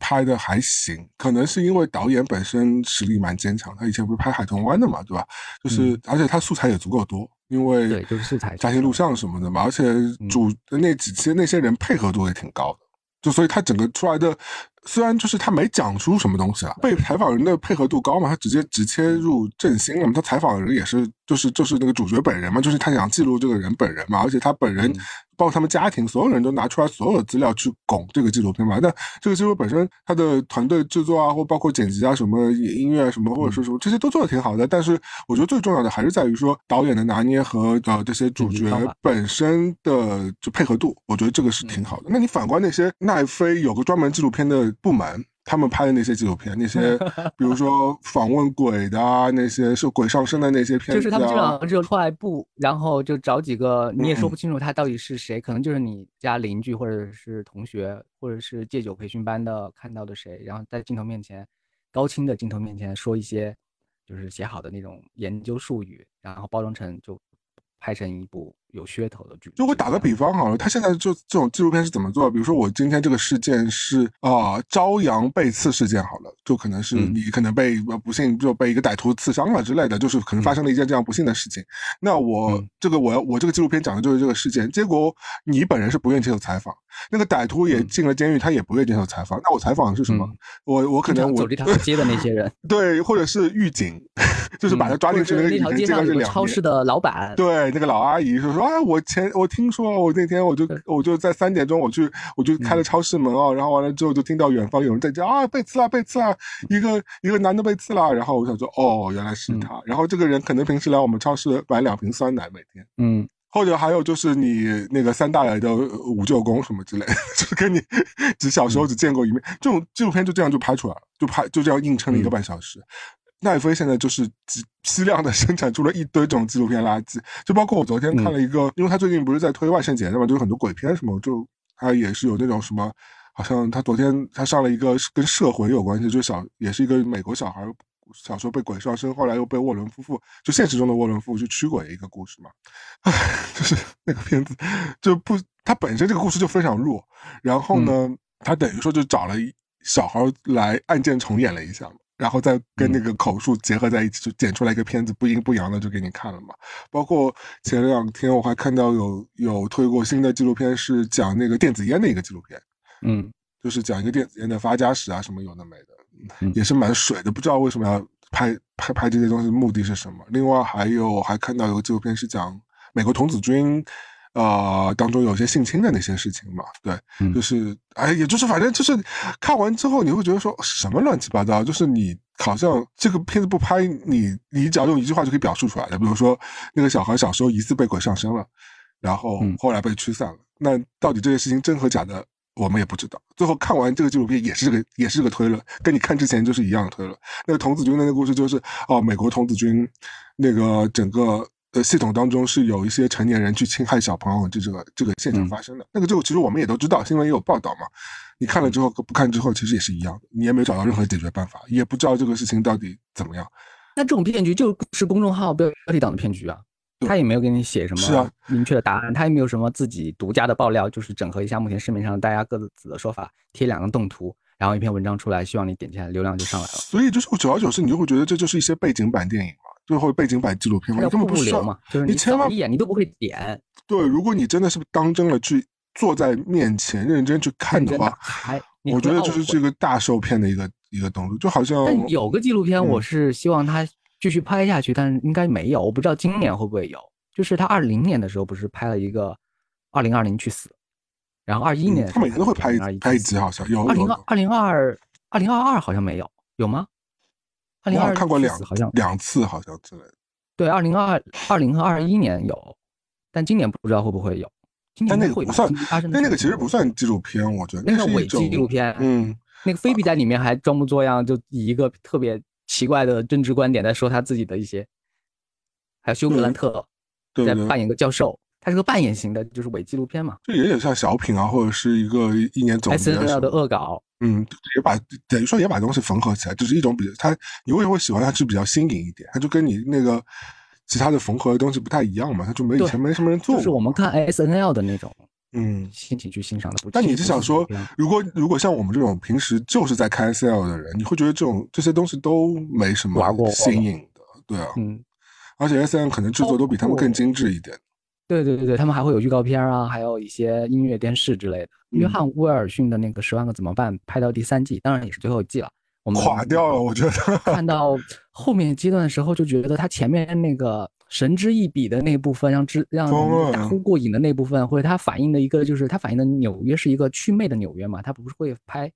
拍的还行，可能是因为导演本身实力蛮坚强，他以前不是拍《海豚湾》的嘛，对吧？就是而且他素材也足够多，因为对，就是素材家庭录像什么的嘛，而且主那几期那些人配合度也挺高的，就所以他整个出来的。虽然就是他没讲出什么东西啊，被采访人的配合度高嘛，他直接直切入正心了嘛。他采访人也是，就是就是那个主角本人嘛，就是他想记录这个人本人嘛，而且他本人包括他们家庭，所有人都拿出来所有的资料去拱这个纪录片嘛。那这个纪录本身，他的团队制作啊，或包括剪辑啊，什么音乐什么，或者说什么这些都做的挺好的。但是我觉得最重要的还是在于说导演的拿捏和呃这些主角本身的就配合度，我觉得这个是挺好的。那你反观那些奈飞有个专门纪录片的。部门他们拍的那些纪录片，那些 *laughs* 比如说访问鬼的啊，那些是鬼上身的那些片子，就是他们经常就出来布，然后就找几个你也说不清楚他到底是谁，可能就是你家邻居或者是同学，或者是戒酒培训班的看到的谁，然后在镜头面前，高清的镜头面前说一些就是写好的那种研究术语，然后包装成就拍成一部。有噱头的剧，就我打个比方好了，他现在就这种纪录片是怎么做？比如说我今天这个事件是啊，朝阳被刺事件好了，就可能是你可能被不幸就被一个歹徒刺伤了之类的，就是可能发生了一件这样不幸的事情。那我这个我要我这个纪录片讲的就是这个事件，结果你本人是不愿意接受采访，那个歹徒也进了监狱，他也不愿意接受采访。那我采访的是什么？我我可能我走这条街的那些人，对，或者是狱警，*laughs* 就是把他抓进去那个那条街上有个超市的老板，对，那个老阿姨说。啊！我前我听说，我那天我就我就在三点钟我去我就开了超市门哦，然后完了之后就听到远方有人在叫啊被刺了被刺了，一个一个男的被刺了，然后我想说哦原来是他，然后这个人可能平时来我们超市买两瓶酸奶每天，嗯，或者还有就是你那个三大爷的五舅公什么之类，*laughs* 就是跟你只小时候只见过一面，这种纪录片就这样就拍出来了，就拍就这样硬撑了一个半小时。奈飞现在就是批批 *laughs* 量的生产出了一堆这种纪录片垃圾，就包括我昨天看了一个，因为他最近不是在推万圣节的嘛，就有很多鬼片什么，就他也是有那种什么，好像他昨天他上了一个跟摄魂有关系，就小也是一个美国小孩小时候被鬼上身，后来又被沃伦夫妇，就现实中的沃伦夫妇去驱鬼的一个故事嘛。唉，就是 *laughs* 那个片子就不，他本身这个故事就非常弱，然后呢，他等于说就找了小孩来案件重演了一下嘛。然后再跟那个口述结合在一起，就剪出来一个片子，不阴不阳的就给你看了嘛。包括前两天我还看到有有推过新的纪录片，是讲那个电子烟的一个纪录片，嗯，就是讲一个电子烟的发家史啊，什么有的没的，也是蛮水的。不知道为什么要拍拍拍这些东西，目的是什么？另外还有还看到有个纪录片是讲美国童子军。呃，当中有些性侵的那些事情嘛，对，就是哎，也就是反正就是看完之后你会觉得说什么乱七八糟，就是你好像这个片子不拍，你你只要用一句话就可以表述出来的，比如说那个小孩小时候疑似被鬼上身了，然后后来被驱散了，那到底这些事情真和假的，我们也不知道。最后看完这个纪录片也是个也是个推论，跟你看之前就是一样的推论。那个童子军的那个故事就是哦，美国童子军那个整个。呃，系统当中是有一些成年人去侵害小朋友，这这个这个现象发生的。那个就其实我们也都知道，新闻也有报道嘛。你看了之后和不看之后，其实也是一样的，你也没有找到任何解决办法，也不知道这个事情到底怎么样。那这种骗局就是公众号标题党的骗局啊，他也没有给你写什么明确的答案，他也没有什么自己独家的爆料，就是整合一下目前市面上大家各自的说法，贴两个动图，然后一篇文章出来，希望你点进来，流量就上来了。所以就是久而久之，你就会觉得这就是一些背景版电影嘛。最后背景版纪录片嘛，根本不需要嘛，就是你千万一眼你都不会点。对，如果你真的是当真了去坐在面前认真去看的话，还我觉得就是这个大受骗的一个一个动作，就好像。但有个纪录片，我是希望他继续拍下去，但是应该没有，我不知道今年会不会有。就是他二零年的时候不是拍了一个二零二零去死，然后二一年他每年都会拍拍一集，好像有。二零二二零二二零二二好像没有，有吗？二零二看过两好像两次，好像之类的。对，二零二二零和二一年有，但今年不知道会不会有。但那个不算，但那个其实不算纪录片，我觉得那个伪纪录片。嗯，那个菲比在里面还装模作样，就以一个特别奇怪的政治观点在说他自己的一些。还有休格兰特在扮演个教授，他是个扮演型的，就是伪纪录片嘛。就有点像小品啊，或者是一个一年总结的恶搞。嗯，也把等于说也把东西缝合起来，就是一种比它，你为什么会喜欢它？是比较新颖一点，它就跟你那个其他的缝合的东西不太一样嘛，它就没以前没什么人做。就是我们看 S N L 的那种，嗯，心情去欣赏的。但你是想说，如果如果像我们这种平时就是在看 S L 的人，你会觉得这种这些东西都没什么新颖的，对啊，嗯，而且 S N 可能制作都比他们更精致一点。对对对对，他们还会有预告片啊，还有一些音乐电视之类的。约翰·威尔逊的那个《十万个怎么办》拍到第三季，当然也是最后一季了。我们垮掉了，我觉得。看到后面阶段的时候，就觉得他前面那个神之一笔的那部分，让之让大呼过瘾的那部分，或者他反映的一个就是他反映的纽约是一个祛魅的纽约嘛，他不是会拍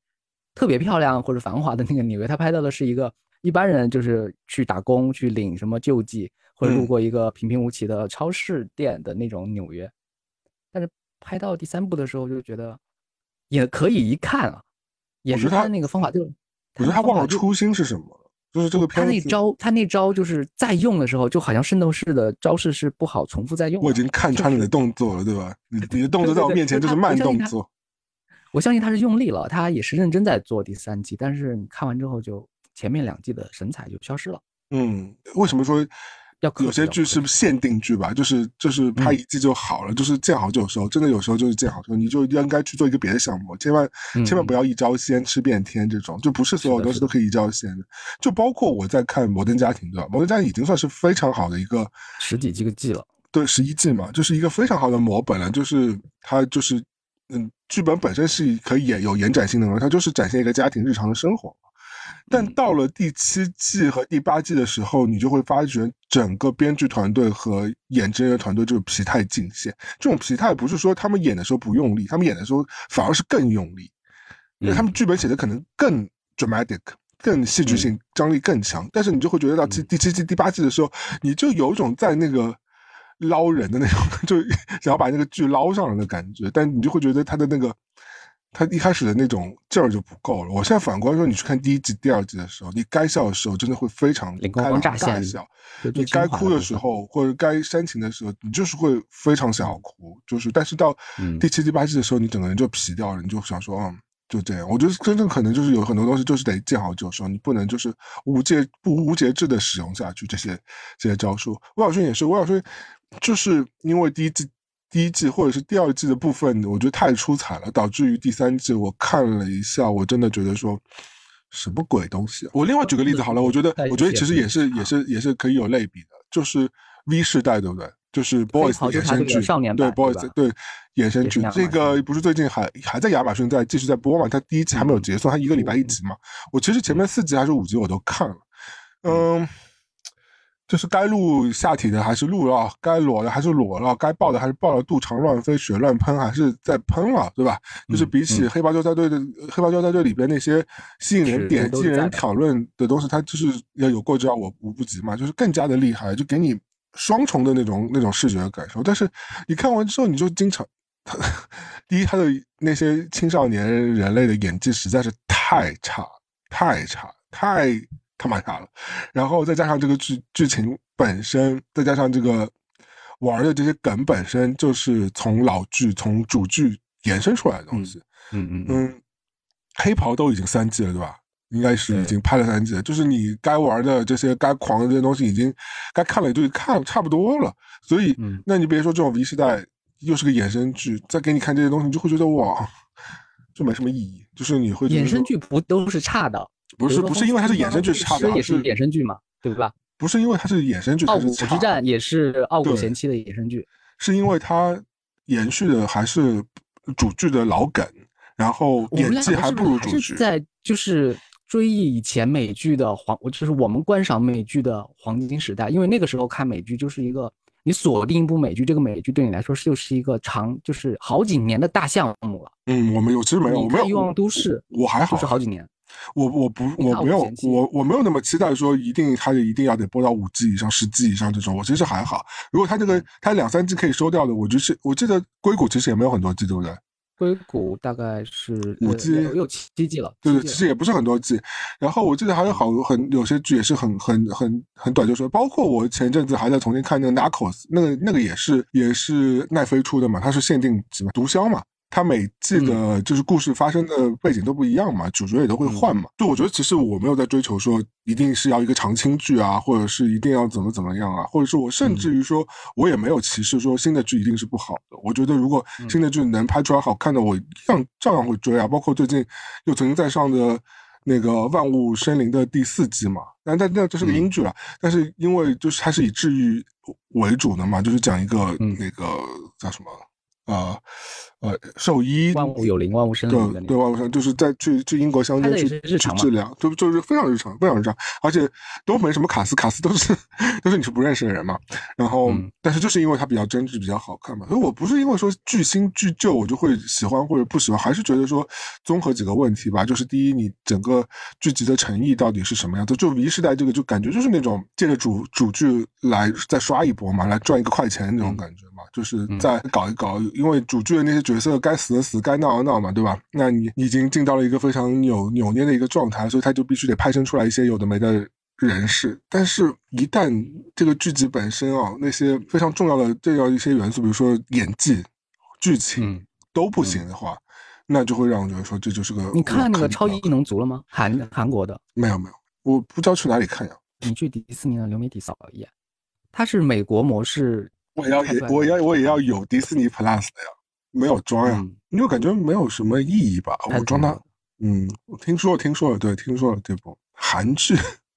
特别漂亮或者繁华的那个纽约，他拍到的是一个一般人就是去打工去领什么救济。会路过一个平平无奇的超市店的那种纽约，但是拍到第三部的时候就觉得也可以一看啊，也是他那个方法就，我觉得他忘了初心是什么了，就是这个他那招他那招就是在用的时候就好像圣斗士的招式是不好重复再用。我已经看穿你的动作了，对吧？你你的动作在我面前就是慢动作。我相信他是用力了，他也是认真在做第三季，但是你看完之后就前面两季的神采就消失了。嗯，为什么说？有些剧是限定剧吧，就是就是拍一季就好了，就是见好就收。真的有时候就是见好就收，你就应该去做一个别的项目，千万千万不要一招鲜吃遍天这种，就不是所有东西都可以一招鲜的。就包括我在看《摩登家庭》对吧？《摩登家庭》已经算是非常好的一个十几季个季了，对，十一季嘛，就是一个非常好的模本了。就是它就是嗯，剧本本身是可以有延展性的，它就是展现一个家庭日常的生活。但到了第七季和第八季的时候，你就会发觉整个编剧团队和演职人员团队就是疲态尽现。这种疲态不是说他们演的时候不用力，他们演的时候反而是更用力，因为他们剧本写的可能更 dramatic，更戏剧性，张力更强。但是你就会觉得到第第七季、第八季的时候，你就有种在那个捞人的那种，*laughs* 就想要把那个剧捞上来的感觉。但你就会觉得他的那个。他一开始的那种劲儿就不够了。我现在反观说，你去看第一季、第二季的时候，你该笑的时候真的会非常开朗大笑；你该哭的时候或者该煽情的时候，你就是会非常想要哭。就是，但是到第七、第八季的时候，你整个人就皮掉了，你就想说，嗯，就这样。我觉得真正可能就是有很多东西就是得见好就收，你不能就是无节不无节制的使用下去这些这些招数。魏小勋也是，魏小勋就是因为第一季第一季或者是第二季的部分，我觉得太出彩了，导致于第三季我看了一下，我真的觉得说。什么鬼东西？我另外举个例子好了，我觉得，我觉得其实也是，也是，也是可以有类比的，就是 V 世代，对不对？就是 Boys 衍生剧，对 Boys 对衍生剧，这个不是最近还还在亚马逊在继续在播嘛？它第一季还没有结束，它一个礼拜一集嘛。我其实前面四集还是五集我都看了，嗯。就是该露下体的还是露了，该裸的还是裸了，该抱的还是抱了，肚肠乱飞，血乱喷还是在喷了，对吧？就是比起黑豹纠察队的黑豹纠察队里边那些吸引人点、吸引人讨论的东西，它就是要有过之而我无不及嘛，就是更加的厉害，就给你双重的那种那种视觉感受。但是你看完之后，你就经常，*laughs* 第一，他的那些青少年人类的演技实在是太差、太差、太。他妈差了，然后再加上这个剧剧情本身，再加上这个玩的这些梗本身，就是从老剧从主剧延伸出来的东西。嗯嗯嗯，黑袍都已经三季了，对吧？应该是已经拍了三季了，就是你该玩的这些该狂的这些东西，已经该看了也就看差不多了。所以，那你别说这种 V 时代又是个衍生剧，再给你看这些东西，你就会觉得哇，就没什么意义。就是你会衍生剧不都是差的？不是不是因为它是衍生剧差的，也是衍生剧嘛，对吧？不是因为它是衍生剧，傲骨之战也是傲骨贤妻的衍生剧，是因为它延续的还是主剧的老梗，然后演技还不如主剧。在就是追忆以前美剧的黄，就是我们观赏美剧的黄金时代，因为那个时候看美剧就是一个你锁定一部美剧，这个美剧对你来说是就是一个长就是好几年的大项目了。嗯，我没有，其实没有，我没有欲望都市，我还好，是好几年。我我不我没有我我没有那么期待说一定他就一定要得播到五 G 以上十 G 以上这种，我其实还好。如果他这个他两三 G 可以收掉的，我就是我记得硅谷其实也没有很多 G，对不对？硅谷大概是五 G 有七 G 了，对对，其实也不是很多 G。然后我记得还有好很有些剧也是很很很很短，就说包括我前阵子还在重新看那个 Narcos，那个那个也是也是奈飞出的嘛，它是限定什么毒枭嘛。它每季的就是故事发生的背景都不一样嘛，主角也都会换嘛。就我觉得其实我没有在追求说一定是要一个长青剧啊，或者是一定要怎么怎么样啊，或者是我甚至于说我也没有歧视说新的剧一定是不好的。我觉得如果新的剧能拍出来好看的，我一样照样会追啊。包括最近又曾经在上的那个《万物生灵》的第四季嘛，但但那这是个英剧了，但是因为就是它是以治愈为主的嘛，就是讲一个那个叫什么啊。呃，兽医万物有灵，万物生对对，万物生就是在去去英国乡间去去治疗，就就是非常日常，非常日常，而且都没什么卡斯，卡斯都是 *laughs* 都是你是不认识的人嘛。然后，但是就是因为它比较真挚，比较好看嘛。所以我不是因为说巨新巨旧我就会喜欢或者不喜欢，还是觉得说综合几个问题吧。就是第一，你整个剧集的诚意到底是什么样子？就《V 时代》这个就感觉就是那种借着主主剧来再刷一波嘛，来赚一个快钱那种感觉嘛，就是再搞一搞，因为主剧的那些角色该死的死，该闹的闹嘛，对吧？那你已经进到了一个非常扭扭捏的一个状态，所以他就必须得派生出来一些有的没的人士。但是，一旦这个剧集本身啊，那些非常重要的这样一些元素，比如说演技、剧情都不行的话，那就会让我觉得说这就是个。你看那个超级异能族了吗？韩韩国的？没有没有，我不知道去哪里看呀。你去迪士尼的流媒体扫一眼，它是美国模式。我要也我要我也要有迪士尼 Plus 的呀。没有装呀，因为感觉没有什么意义吧。我装它，嗯，我听说了，听说了，对，听说了这部韩剧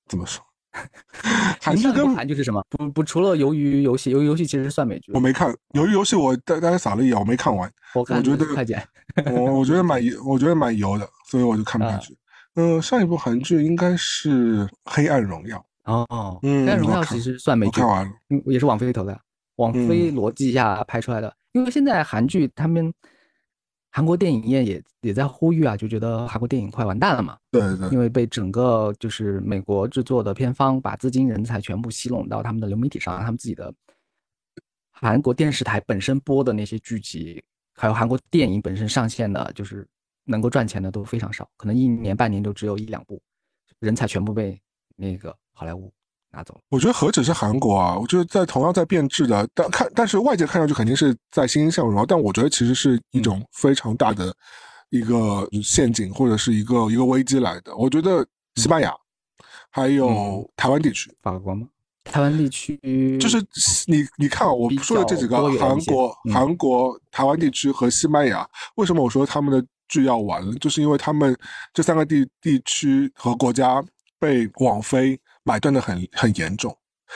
怎么说？*laughs* 韩剧跟韩剧是什么？不不，除了鱿鱼游戏，鱿鱼游戏其实算美剧。我没看鱿鱼游戏，我大大概撒了一眼，我没看完。我我觉得快剪。我我觉得蛮油，我觉得蛮油的，所以我就看不下去。嗯，上一部韩剧应该是《黑暗荣耀》哦，嗯，《黑暗荣耀》其实算美剧，看完了，也是网飞投的，网飞逻辑下拍出来的。因为现在韩剧他们韩国电影业也也在呼吁啊，就觉得韩国电影快完蛋了嘛。对对。因为被整个就是美国制作的片方把资金人才全部吸拢到他们的流媒体上，他们自己的韩国电视台本身播的那些剧集，还有韩国电影本身上线的，就是能够赚钱的都非常少，可能一年半年就只有一两部，人才全部被那个好莱坞。拿走，我觉得何止是韩国啊！我觉得在同样在变质的，但看但是外界看上去肯定是在欣欣向荣，但我觉得其实是一种非常大的一个陷阱或者是一个一个危机来的。我觉得西班牙还有台湾地区，法国吗？台湾地区就是你你看啊，我说的这几个韩国、韩国、台湾地区和西班牙，为什么我说他们的剧要完了？就是因为他们这三个地地区和国家被网飞买断的很很严重。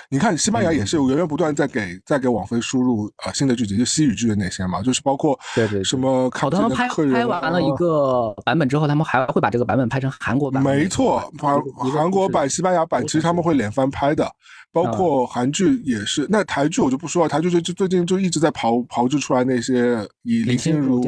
你看，西班牙也是源源不断在给在给网飞输入呃新的剧集，就西语剧的那些嘛，就是包括对对什么好他们拍拍完了一个版本之后，他们还会把这个版本拍成韩国版。没错，韩韩国版、西班牙版，其实他们会连番拍的，包括韩剧也是。那台剧我就不说了，台剧就就最近就一直在刨刨制出来那些以林心如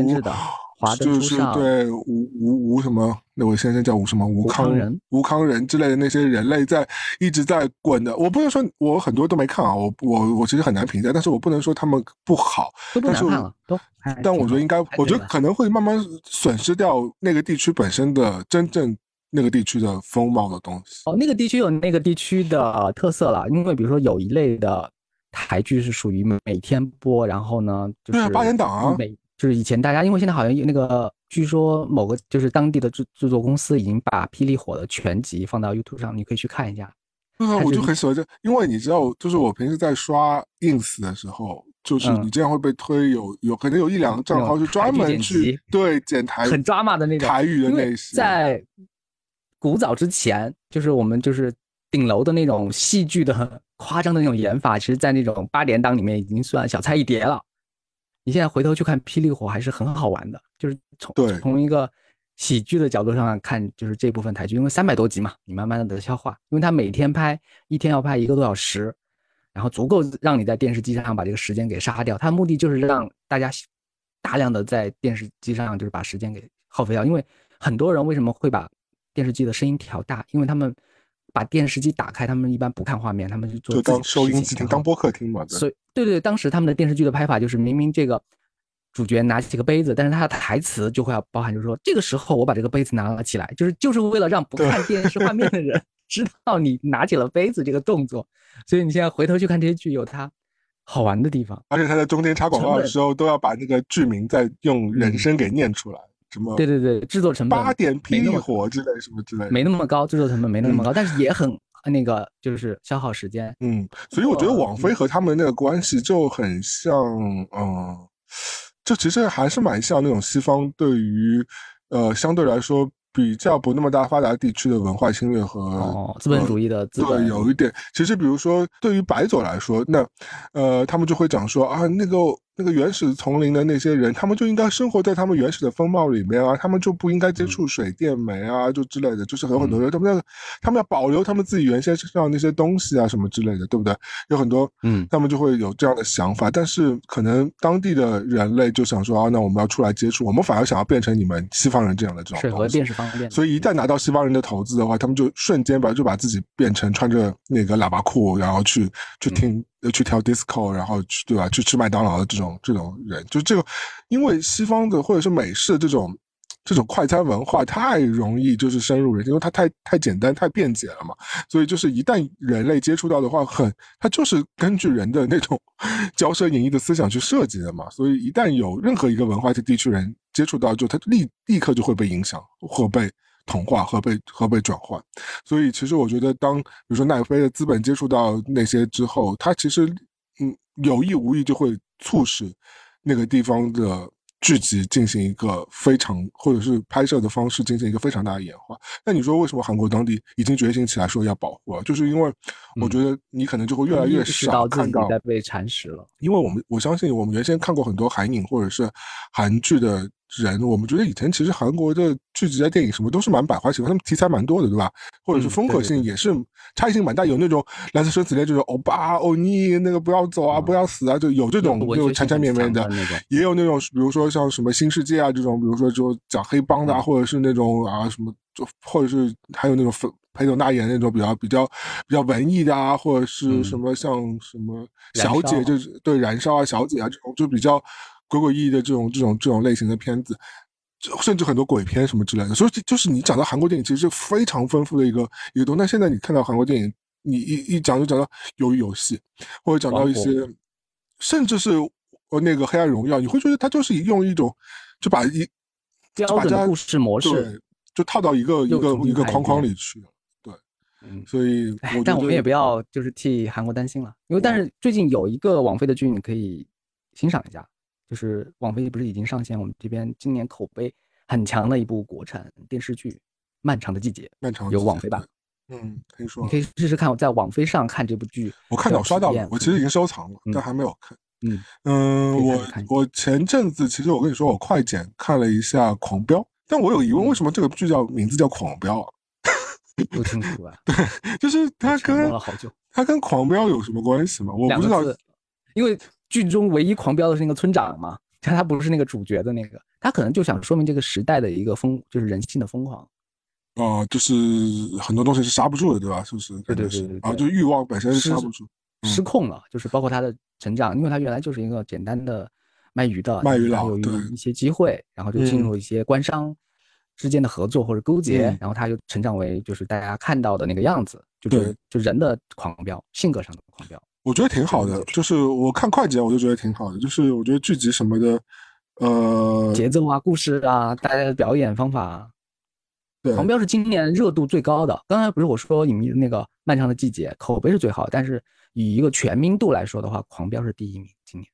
就是对吴吴吴什么那位先生叫吴什么吴康仁吴康仁之类的那些人类在一直在滚的，我不能说我很多都没看啊，我我我其实很难评价，但是我不能说他们不好，都不难看了，都。但我觉得应该，我觉得可能会慢慢损失掉那个地区本身的真正那个地区的风貌的东西。哦，那个地区有那个地区的特色了，因为比如说有一类的台剧是属于每天播，然后呢就是八点档啊。就是以前大家，因为现在好像有那个，据说某个就是当地的制制作公司已经把《霹雳火》的全集放到 YouTube 上，你可以去看一下。啊，我就很喜欢这，因为你知道，就是我平时在刷 Ins 的时候，就是你这样会被推，有有可能有一两个账号是专门去对剪台很抓马的那种台语的那些。在古早之前，就是我们就是顶楼的那种戏剧的很夸张的那种演法，其实，在那种八点档里面已经算小菜一碟了。你现在回头去看《霹雳火》还是很好玩的，就是从从一个喜剧的角度上看，就是这部分台剧，因为三百多集嘛，你慢慢的消化，因为它每天拍一天要拍一个多小时，然后足够让你在电视机上把这个时间给杀掉。它的目的就是让大家大量的在电视机上就是把时间给耗费掉，因为很多人为什么会把电视机的声音调大？因为他们。把电视机打开，他们一般不看画面，他们就做当收音机听，当播客听嘛。所以，对对，当时他们的电视剧的拍法就是，明明这个主角拿起个杯子，但是他的台词就会要包含，就是说这个时候我把这个杯子拿了起来，就是就是为了让不看电视画面的人 *laughs* 知道你拿起了杯子这个动作。所以你现在回头去看这些剧，有它好玩的地方。而且他在中间插广告的时候，都要把那个剧名再用人声给念出来。什么？对对对，制作成本八点霹雳火之类什么之类，没那么高，制作成本没那么高，但是也很那个，就是消耗时间。嗯，所以我觉得网飞和他们那个关系就很像，嗯，就其实还是蛮像那种西方对于，呃，相对来说。比较不那么大发达地区的文化侵略和资本主义的资本有一点。其实，比如说对于白左来说，那呃，他们就会讲说啊，那个那个原始丛林的那些人，他们就应该生活在他们原始的风貌里面啊，他们就不应该接触水电煤啊，就之类的。就是有很多人，他们要他们要保留他们自己原先身上那些东西啊，什么之类的，对不对？有很多嗯，他们就会有这样的想法。但是可能当地的人类就想说啊，那我们要出来接触，我们反而想要变成你们西方人这样的这种水和电视。所以一旦拿到西方人的投资的话，他们就瞬间把就把自己变成穿着那个喇叭裤，然后去去听去跳 disco，然后去对吧？去吃麦当劳的这种这种人，就这个，因为西方的或者是美式这种这种快餐文化太容易就是深入人心，因为它太太简单太便捷了嘛。所以就是一旦人类接触到的话，很它就是根据人的那种骄奢淫逸的思想去设计的嘛。所以一旦有任何一个文化地区人。接触到就他立立刻就会被影响，或被同化，和被和被转换。所以其实我觉得，当比如说奈飞的资本接触到那些之后，它其实嗯有意无意就会促使那个地方的。剧集进行一个非常，或者是拍摄的方式进行一个非常大的演化。那你说为什么韩国当地已经觉醒起来说要保护了？就是因为我觉得你可能就会越来越少看到在被蚕食了。因为我们我相信我们原先看过很多韩影或者是韩剧的。人，我们觉得以前其实韩国的剧集啊、电影什么都是蛮百花齐放，他们题材蛮多的，对吧？或者是风格性也是差异性蛮大，有那种蓝色生死恋，就是欧巴、欧尼那个不要走啊，不要死啊，就有这种那种缠缠绵绵的，也有那种比如说像什么新世界啊这种，比如说就讲黑帮的，或者是那种啊什么，就或者是还有那种裴斗娜演那种比较比较比较文艺的啊，或者是什么像什么小姐，就是对燃烧啊、小姐啊这种，就比较。鬼鬼异异的这种这种这种类型的片子，甚至很多鬼片什么之类的，所以就是你讲到韩国电影，其实是非常丰富的一个一个东西。那现在你看到韩国电影，你一一讲就讲到鱿鱼游戏，或者讲到一些，甚至是呃那个黑暗荣耀，你会觉得它就是用一种就把一标准的故事模式，就套到一个一个一个框框里去。对，嗯，所以我但我们也不要就是替韩国担心了，因为但是最近有一个网飞的剧你可以欣赏一下，就是网飞不是已经上线我们这边今年口碑很强的一部国产电视剧《漫长的季节》，漫长有网飞版。嗯，可以说你可以试试看，我在网飞上看这部剧。我看到刷到了，我其实已经收藏了，但还没有看。嗯嗯，我我前阵子其实我跟你说，我快剪看了一下《狂飙》，但我有疑问，为什么这个剧叫名字叫《狂飙》啊？*laughs* 不清楚啊。对，就是它跟它跟《狂飙》有什么关系吗？我不知道，因为剧中唯一狂飙的是那个村长嘛，但他不是那个主角的那个，他可能就想说明这个时代的一个疯，就是人性的疯狂。哦，就是很多东西是刹不住的，对吧？是不是？对对对对。啊，就欲望本身是刹不住，失控了。就是包括他的成长，因为他原来就是一个简单的卖鱼的，卖鱼佬，有一些机会，然后就进入一些官商之间的合作或者勾结，然后他就成长为就是大家看到的那个样子，就是就人的狂飙，性格上的狂飙。我觉得挺好的，就是我看快剪，我就觉得挺好的，就是我觉得剧集什么的，呃，节奏啊，故事啊，大家的表演方法。对狂飙是今年热度最高的。刚才不是我说影迷的那个漫长的季节口碑是最好，但是以一个全民度来说的话，狂飙是第一名。今年，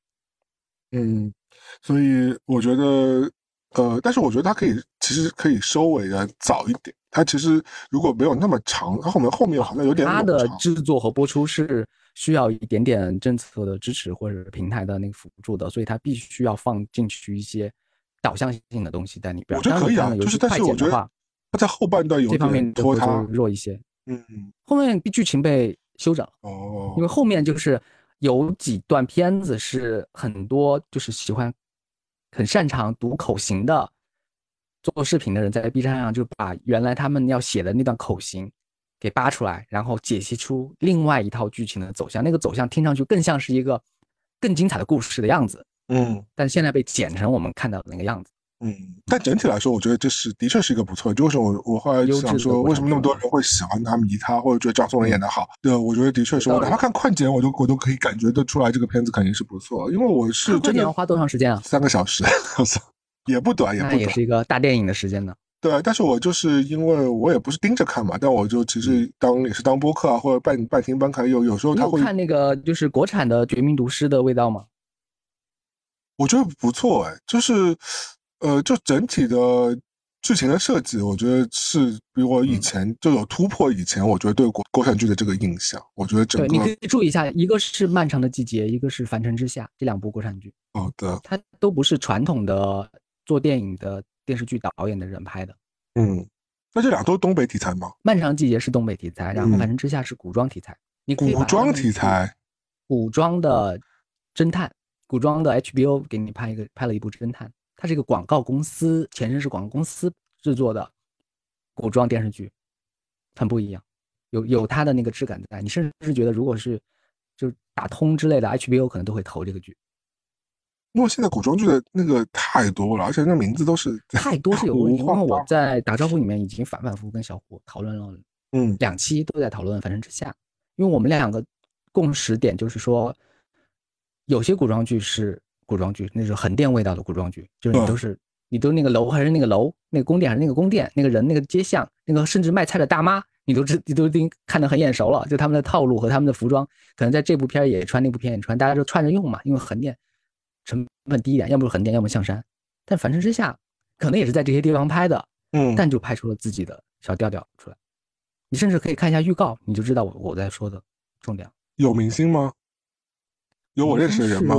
嗯，所以我觉得，呃，但是我觉得它可以，其实可以收尾的早一点。它其实如果没有那么长，它后面后面好像有点。它的制作和播出是需要一点点政策的支持或者平台的那个辅助的，所以它必须要放进去一些导向性的东西在里边。我觉得可以啊，就是但是我觉得。它在后半段有这方面拖沓弱一些，嗯嗯，后面剧情被修整哦，因为后面就是有几段片子是很多就是喜欢很擅长读口型的做视频的人在 B 站上就把原来他们要写的那段口型给扒出来，然后解析出另外一套剧情的走向，那个走向听上去更像是一个更精彩的故事的样子，嗯，但现在被剪成我们看到的那个样子。嗯，但整体来说，我觉得这是的确是一个不错。就是我我后来想说，为什么那么多人会喜欢他、迷他，或者觉得张颂文演的好？对，我觉得的确是我哪怕看快剪，我都我都可以感觉得出来，这个片子肯定是不错。因为我是真的要花多长时间啊？三个小时，也不短，也不短，也是一个大电影的时间呢。对，但是我就是因为我也不是盯着看嘛，但我就其实当也是当播客啊，或者半半听半看。有有时候他会看那个就是国产的《绝命毒师》的味道吗？我觉得不错哎，就是。呃，就整体的剧情的设计，我觉得是比我以前就有突破。以前我觉得对国国产剧的这个印象，我觉得整个你可以注意一下，一个是《漫长的季节》，一个是《凡尘之下》这两部国产剧。好的，它都不是传统的做电影的电视剧导演的人拍的。嗯，那这俩都是东北题材吗？《漫长季节》是东北题材，然后《凡尘之下》是古装题材。你古装题材，古装的侦探，古装的 HBO 给你拍一个，拍了一部侦探。它是一个广告公司，前身是广告公司制作的古装电视剧，很不一样，有有它的那个质感在。你甚至是觉得，如果是就打通之类的，HBO 可能都会投这个剧。因为现在古装剧的那个太多了，而且那名字都是 *laughs* 太多是有问题。因为我在打招呼里面已经反反复复跟小胡讨论了，嗯，两期都在讨论《凡尘之下》，因为我们两个共识点就是说，有些古装剧是。古装剧，那是横店味道的古装剧，就是你都是你都那个楼还是那个楼，那个宫殿还是那个宫殿，那个人那个街巷，那个甚至卖菜的大妈，你都知你都已经看得很眼熟了。就他们的套路和他们的服装，可能在这部片也穿，那部片也穿，大家就串着用嘛。因为横店成本低一点，要么是横店，要么象山。但凡尘之下，可能也是在这些地方拍的，嗯，但就拍出了自己的小调调出来。你甚至可以看一下预告，你就知道我我在说的重点。有明星吗？有我认识的人吗？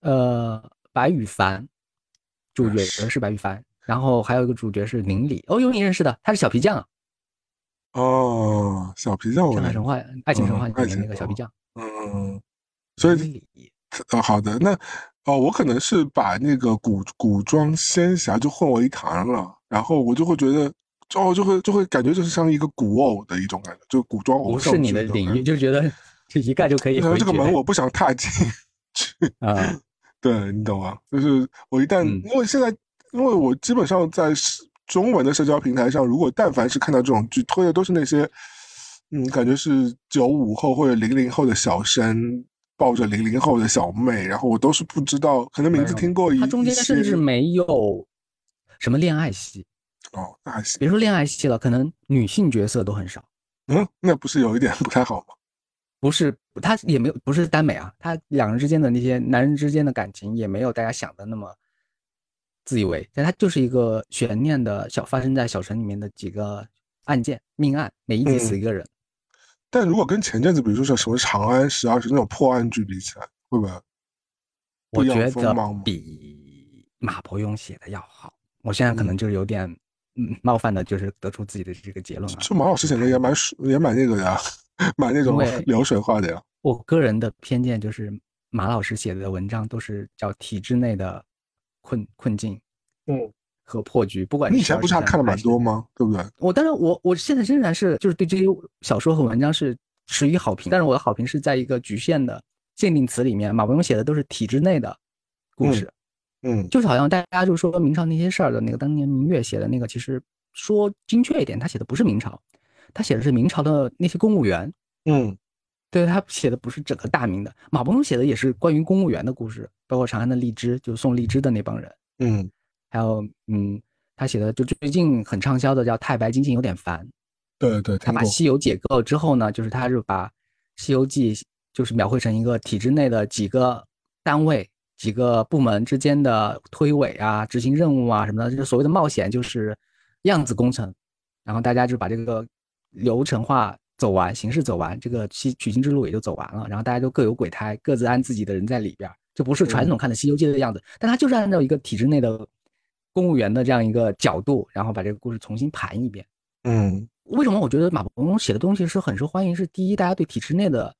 呃，白羽凡，主角是白羽凡，然后还有一个主角是林里，哦，有你认识的，他是小皮匠。哦，小皮匠，上海神话、爱情神话里面那个小皮匠。嗯，所以，呃，好的，那哦，我可能是把那个古古装仙侠就混为一谈了，然后我就会觉得，哦，就会就会感觉就是像一个古偶的一种感觉，就古装偶像。不是你的领域，就觉得 *laughs* 这一概就可以。这个门我不想踏进去啊。*laughs* 对你懂吗？就是我一旦因为现在，因为我基本上在中文的社交平台上，如果但凡是看到这种剧推的，都是那些嗯，感觉是九五后或者零零后的小生抱着零零后的小妹，然后我都是不知道，可能名字听过一，他中间甚至没有，什么恋爱戏。哦，那还行。别说恋爱戏了，可能女性角色都很少。嗯，那不是有一点不太好吗？不是，他也没有不是耽美啊，他两人之间的那些男人之间的感情也没有大家想的那么自以为，但他就是一个悬念的小发生在小城里面的几个案件命案，每一集死一个人。但如果跟前阵子比如说像什么《长安十二时》那种破案剧比起来，会不会？我觉得比马伯庸写的要好。我现在可能就是有点嗯冒犯的，就是得出自己的这个结论了。就马老师写的也蛮也蛮那个的呀，*laughs* 蛮那种流水化的呀。我个人的偏见就是马老师写的文章都是叫体制内的困困境，嗯，和破局。不管你以前不是还看了蛮多吗？对不对？我当然我我现在仍然是就是对这些小说和文章是持于好评，但是我的好评是在一个局限的。限定词里面，马伯庸写的都是体制内的故事，嗯，就是好像大家就说明朝那些事儿的那个当年明月写的那个，其实说精确一点，他写的不是明朝，他写的是明朝的那些公务员，嗯，对他写的不是整个大明的。马伯庸写的也是关于公务员的故事，包括长安的荔枝，就是送荔枝的那帮人，嗯，还有嗯，他写的就最近很畅销的叫《太白金星有点烦》，对对，他把西游解构之后呢，就是他是把《西游记》。就是描绘成一个体制内的几个单位、几个部门之间的推诿啊、执行任务啊什么的，就是所谓的冒险，就是样子工程。然后大家就把这个流程化走完，形式走完，这个西取经之路也就走完了。然后大家都各有鬼胎，各自安自己的人在里边，就不是传统看的《西游记》的样子。但他就是按照一个体制内的公务员的这样一个角度，然后把这个故事重新盘一遍。嗯，为什么我觉得马伯庸写的东西是很受欢迎？是第一，大家对体制内的。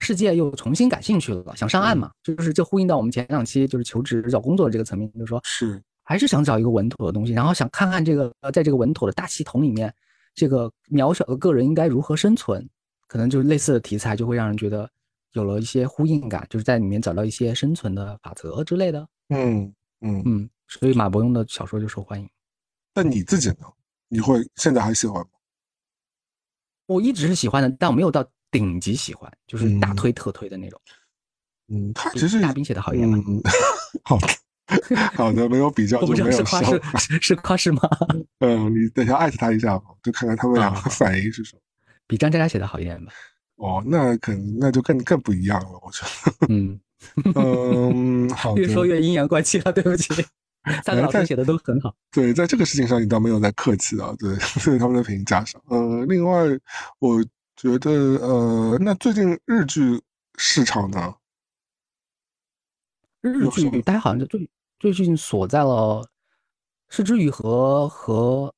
世界又重新感兴趣了，想上岸嘛？就是这呼应到我们前两期就是求职找工作的这个层面，就是说，是还是想找一个稳妥的东西，然后想看看这个呃，在这个稳妥的大系统里面，这个渺小的个人应该如何生存？可能就是类似的题材，就会让人觉得有了一些呼应感，就是在里面找到一些生存的法则之类的。嗯嗯嗯，所以马伯庸的小说就受欢迎。那你自己呢？你会现在还喜欢吗？我一直是喜欢的，但我没有到。顶级喜欢，就是大推特推的那种。嗯，他其实大兵写的好一点吧。嗯，*laughs* 好的，好的，没有比较就没有夸是是夸是吗？嗯，你等下艾特他一下吧，就看看他们两个反应是什么。*laughs* 比张嘉佳写的好一点吧？哦，那可能那就更更不一样了，我觉得。嗯嗯，好。*laughs* 越说越阴阳怪气了，对不起。三个老师写的都很好。对，在这个事情上你倒没有在客气啊。对，*laughs* 对他们的评价上。呃，另外我。觉得呃，那最近日剧市场呢？日剧大家好像就最最近锁在了是之宇和和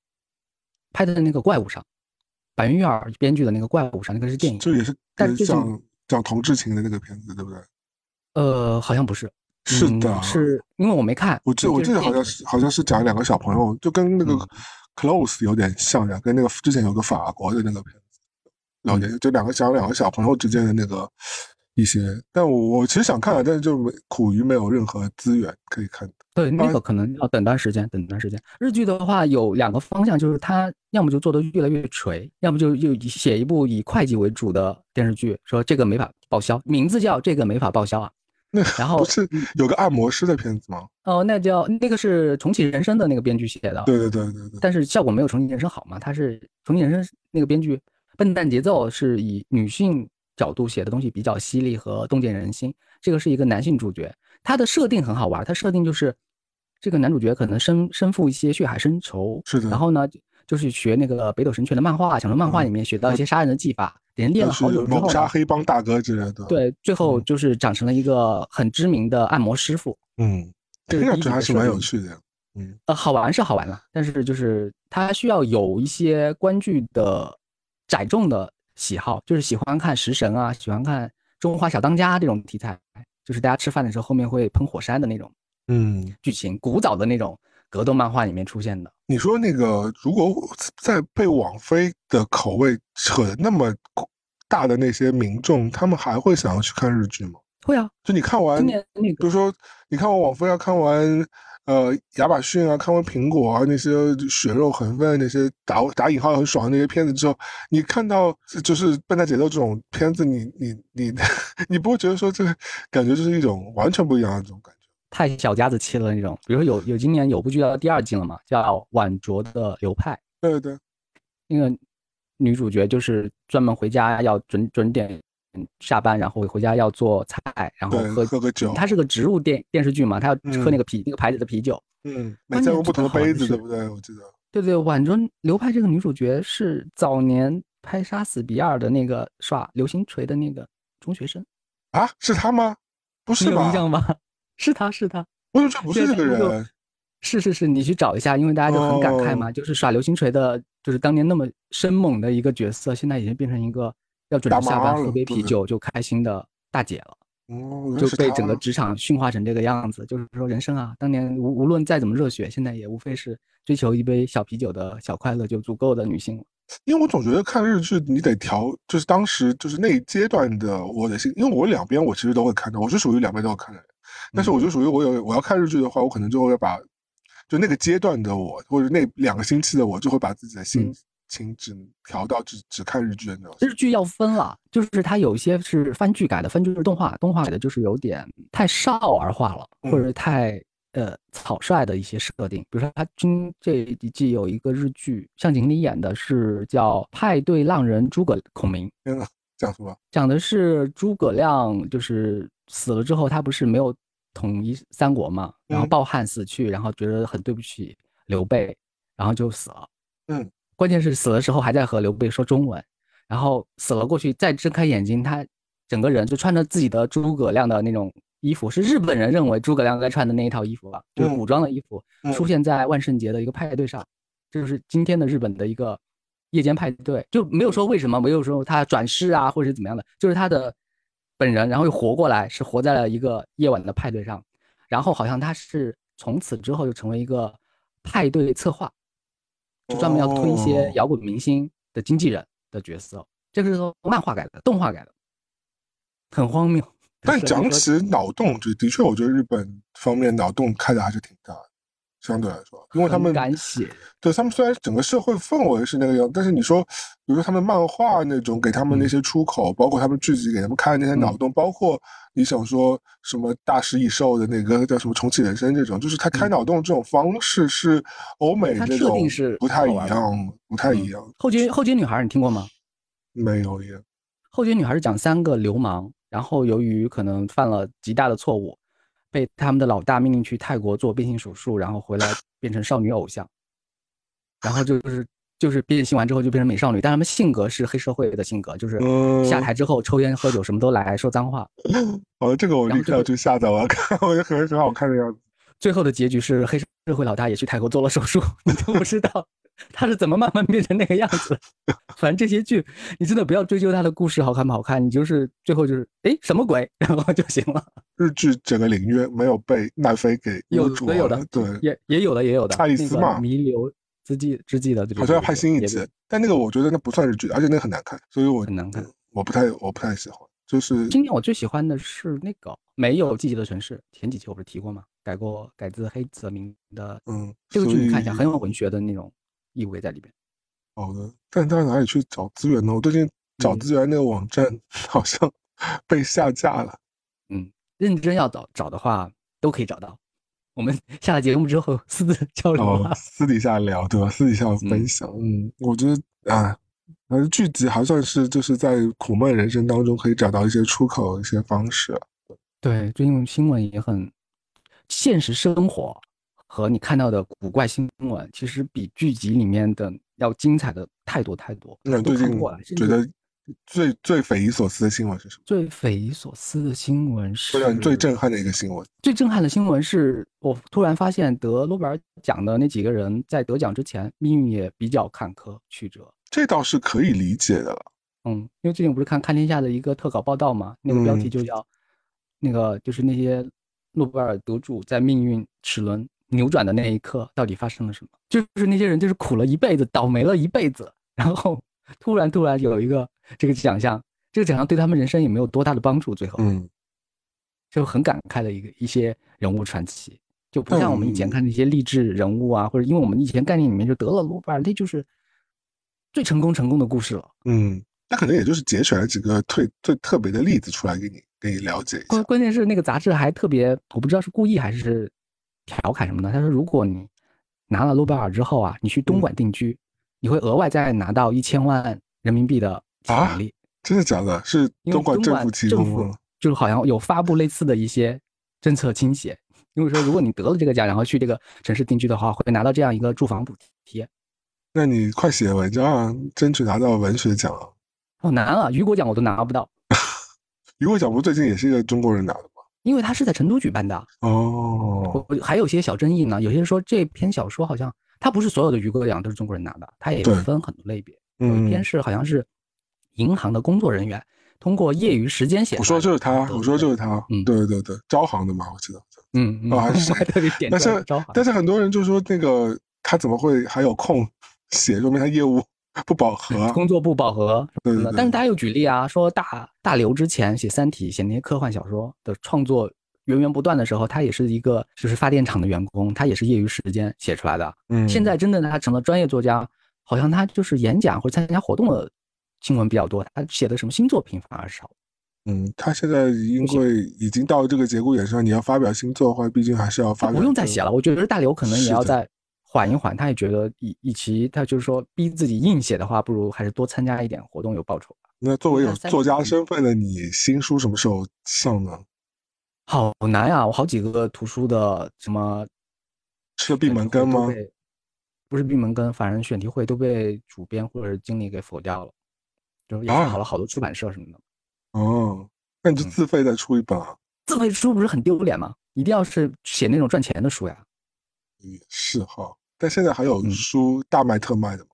拍的那个怪物上，板垣尔编剧的那个怪物上，那个是电影，这也是但是讲讲同志情的那个片子，对不对？呃，好像不是，是的，是因为我没看，我记我记得好像是好像是讲两个小朋友，就跟那个 Close 有点像呀，跟那个之前有个法国的那个片子。了解，就两个讲两个小朋友之间的那个一些，但我我其实想看，但是就没苦于没有任何资源可以看。对，那个可能要等段时间，等段时间。日剧的话有两个方向，就是它要么就做的越来越垂，要么就就写一部以会计为主的电视剧，说这个没法报销，名字叫这个没法报销啊。那 *laughs* 然后不是有个按摩师的片子吗？哦，那叫那个是重启人生的那个编剧写的。对对对对对。但是效果没有重启人生好嘛？他是重启人生那个编剧。笨蛋节奏是以女性角度写的东西比较犀利和洞见人心。这个是一个男性主角，他的设定很好玩。他设定就是这个男主角可能身身负一些血海深仇，是的。然后呢，就是学那个北斗神拳的漫画，想从漫画里面学到一些杀人的技法，连练了好久之后，杀黑帮大哥之类的。对，最后就是长成了一个很知名的按摩师傅。嗯，听上去还是蛮有趣的。嗯，呃，好玩是好玩了，但是就是他需要有一些观剧的。窄众的喜好就是喜欢看食神啊，喜欢看中华小当家这种题材，就是大家吃饭的时候后面会喷火山的那种，嗯，剧情古早的那种格斗漫画里面出现的。你说那个如果在被网飞的口味扯那么大的那些民众，他们还会想要去看日剧吗？会啊，就你看完，比如说你看完网飞要看完。呃，亚马逊啊，看完苹果啊那些血肉横飞那些打打引号很爽的那些片子之后，你看到就是笨蛋节奏这种片子，你你你 *laughs* 你不会觉得说这个感觉就是一种完全不一样的这种感觉？太小家子气了那种。比如说有有今年有部剧要第二季了嘛，叫《晚酌的流派》。对对，那个女主角就是专门回家要准准点下班，然后回家要做菜，然后喝喝个酒。它是个植入电电视剧嘛，她要喝那个啤那个牌子的啤酒。嗯，每次用不同的杯子，对不对？我记得。对对，晚酌流派这个女主角是早年拍《杀死比尔》的那个耍流星锤的那个中学生。啊，是他吗？不是有印象吗？是他是他。我怎么不是这个人？是是是，你去找一下，因为大家就很感慨嘛，就是耍流星锤的，就是当年那么生猛的一个角色，现在已经变成一个要准时下班喝杯啤酒就开心的大姐了。哦，就被整个职场驯化成这个样子。就是说，人生啊，当年无无论再怎么热血，现在也无非是追求一杯小啤酒的小快乐就足够的女性了。因为我总觉得看日剧，你得调，就是当时就是那一阶段的我的心，因为我两边我其实都会看的，我是属于两边都要看的人。但是我就属于我有我要看日剧的话，我可能就会把就那个阶段的我，或者那两个星期的我，就会把自己的心情只调到只只看日剧的那种。日剧要分了，就是它有一些是番剧改的，番剧是动画，动画改的就是有点太少儿化了，或者太。呃，草率的一些设定，比如说他今这一季有一个日剧，向井理演的是叫《派对浪人诸葛孔明》，讲什么？讲的是诸葛亮就是死了之后，他不是没有统一三国嘛，然后抱憾死去，然后觉得很对不起刘备，然后就死了。嗯，关键是死的时候还在和刘备说中文，然后死了过去，再睁开眼睛，他整个人就穿着自己的诸葛亮的那种。衣服是日本人认为诸葛亮该穿的那一套衣服吧，就是古装的衣服，出现在万圣节的一个派对上，这就是今天的日本的一个夜间派对，就没有说为什么，没有说他转世啊，或者是怎么样的，就是他的本人，然后又活过来，是活在了一个夜晚的派对上，然后好像他是从此之后就成为一个派对策划，就专门要推一些摇滚明星的经纪人的角色，这个是漫画改的，动画改的，很荒谬。*laughs* 但讲起脑洞，就的确，我觉得日本方面脑洞开的还是挺大的，相对来说，因为他们敢写。对他们虽然整个社会氛围是那个样，但是你说，比如说他们漫画那种给他们那些出口，包括他们剧集给他们开的那些脑洞，包括你想说什么大食蚁兽的那个叫什么重启人生这种，就是他开脑洞这种方式是欧美那种不太一样，不太一样。后街后街女孩你听过吗？没有耶。后街女孩是讲三个流氓。然后由于可能犯了极大的错误，被他们的老大命令去泰国做变性手术，然后回来变成少女偶像，然后就是就是变性完之后就变成美少女，但他们性格是黑社会的性格，就是下台之后抽烟喝酒什么都来说脏话。哦，这个我立刻要去下载，*laughs* 我要看，我觉得很很好看的样子。最后的结局是黑社会老大也去泰国做了手术，*laughs* 你都不知道。他是怎么慢慢变成那个样子？*laughs* 反正这些剧，你真的不要追究他的故事好看不好看，你就是最后就是哎什么鬼，*laughs* 然后就行了。日剧整个领域没有被奈飞给有的有的，对，也也有的也有的。爱丽丝嘛，弥留之际之际的，好像要拍新一集，但那个我觉得那不算日剧，而且那个很难看，所以我很难看，我不太我不太喜欢。就是今年我最喜欢的是那个没有季节的城市，前几期我不是提过吗？改过改自黑泽明的，嗯，这个剧你看一下，很有文学的那种。意味在里边。好的，但到哪里去找资源呢？我最近找资源那个网站 *laughs* 好像 *laughs* 被下架了。嗯，认真要找找的话，都可以找到。我们 *laughs* 下了节目之后私自交流，私底下聊，对吧？私底下分享。嗯，我觉得啊，反正剧集还算是就是在苦闷人生当中可以找到一些出口的一些方式。对，最近新闻也很现实生活。和你看到的古怪新闻，其实比剧集里面的要精彩的太多太多。那最近觉得最最匪夷所思的新闻是什么？最匪夷所思的新闻是让你最震撼的一个新闻。最震撼的新闻是我突然发现得诺贝尔奖的那几个人在得奖之前命运也比较坎坷曲折。这倒是可以理解的了。嗯，因为最近不是看看天下的一个特稿报道嘛，那个标题就叫那个就是那些诺贝尔得主在命运齿轮。扭转的那一刻到底发生了什么？就是那些人就是苦了一辈子，倒霉了一辈子，然后 *laughs* 突然突然有一个这个奖项，这个奖项对他们人生也没有多大的帮助，最后，嗯，就很感慨的一个一些人物传奇，就不像我们以前看那些励志人物啊，或者因为我们以前概念里面就得了诺贝尔，那就是最成功成功的故事了，嗯，那可能也就是节选了几个最最特别的例子出来给你给你了解一下。关关键是那个杂志还特别，我不知道是故意还是调侃什么呢。他说，如果你拿了诺贝尔之后啊，你去东莞定居，你会额外再拿到一千万人民币的奖励。真的假的？是东莞政府提供吗？就是好像有发布类似的一些政策倾斜，因为说如果你得了这个奖，然后去这个城市定居的话，会拿到这样一个住房补贴。那你快写文章啊，争取拿到文学奖。好难啊！雨果奖我都拿不到。*laughs* 雨果奖不最近也是一个中国人拿的吗？因为他是在成都举办的。哦。还有些小争议呢，有些人说这篇小说好像他不是所有的雨果奖都是中国人拿的，他也分很多类别。有一篇是好像是银行的工作人员。通过业余时间写，我说就是他，我说就是他，嗯，对对对，招行的嘛，我记得，嗯，啊，还 *laughs* 是特别点，但是但是很多人就说那个他怎么会还有空写，说明他业务不饱和，*laughs* 工作不饱和，对对。但是大家又举例啊，说大大刘之前写《三体》写那些科幻小说的创作源源不断的时候，他也是一个就是发电厂的员工，他也是业余时间写出来的。嗯，现在真的他成了专业作家，好像他就是演讲或者参加活动的。新闻比较多，他写的什么新作品反而少。嗯，他现在因为已经到这个节骨眼上，你要发表新作的话，毕竟还是要发。不用再写了，我觉得大刘可能也要再缓一缓。他也觉得，以以其他就是说逼自己硬写的话，不如还是多参加一点活动有报酬吧。那作为有作家身份的你，新书什么时候上呢？好难呀！我好几个图书的什么吃了闭门羹吗？不是闭门羹，反正选题会都被主编或者是经理给否掉了。就也考了好多出版社什么的，哦，那你就自费再出一本啊？自费出不是很丢脸吗？一定要是写那种赚钱的书呀？也是哈，但现在还有书大卖特卖的吗？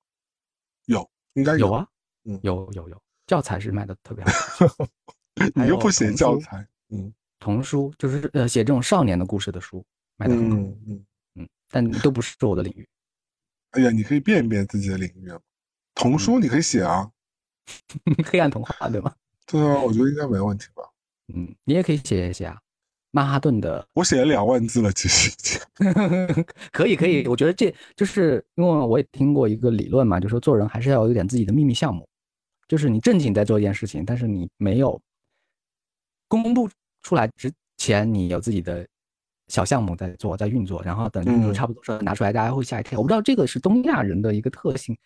有，应该有啊，嗯，有有有，教材是卖的特别好，*laughs* 你又不写教材，嗯，童书就是呃写这种少年的故事的书卖的很好，嗯嗯嗯，但都不是我的领域。哎呀，你可以变一变自己的领域啊，童书你可以写啊。*laughs* 黑暗童话对吗？对啊，我觉得应该没问题吧。嗯，你也可以写一写啊。曼哈顿的，我写了两万字了，其实。*laughs* 可以可以，我觉得这就是因为我也听过一个理论嘛，就是说做人还是要有点自己的秘密项目，就是你正经在做一件事情，但是你没有公布出来之前，你有自己的小项目在做，在运作，然后等运作差不多时候拿出来，大家会吓一跳。我不知道这个是东亚人的一个特性，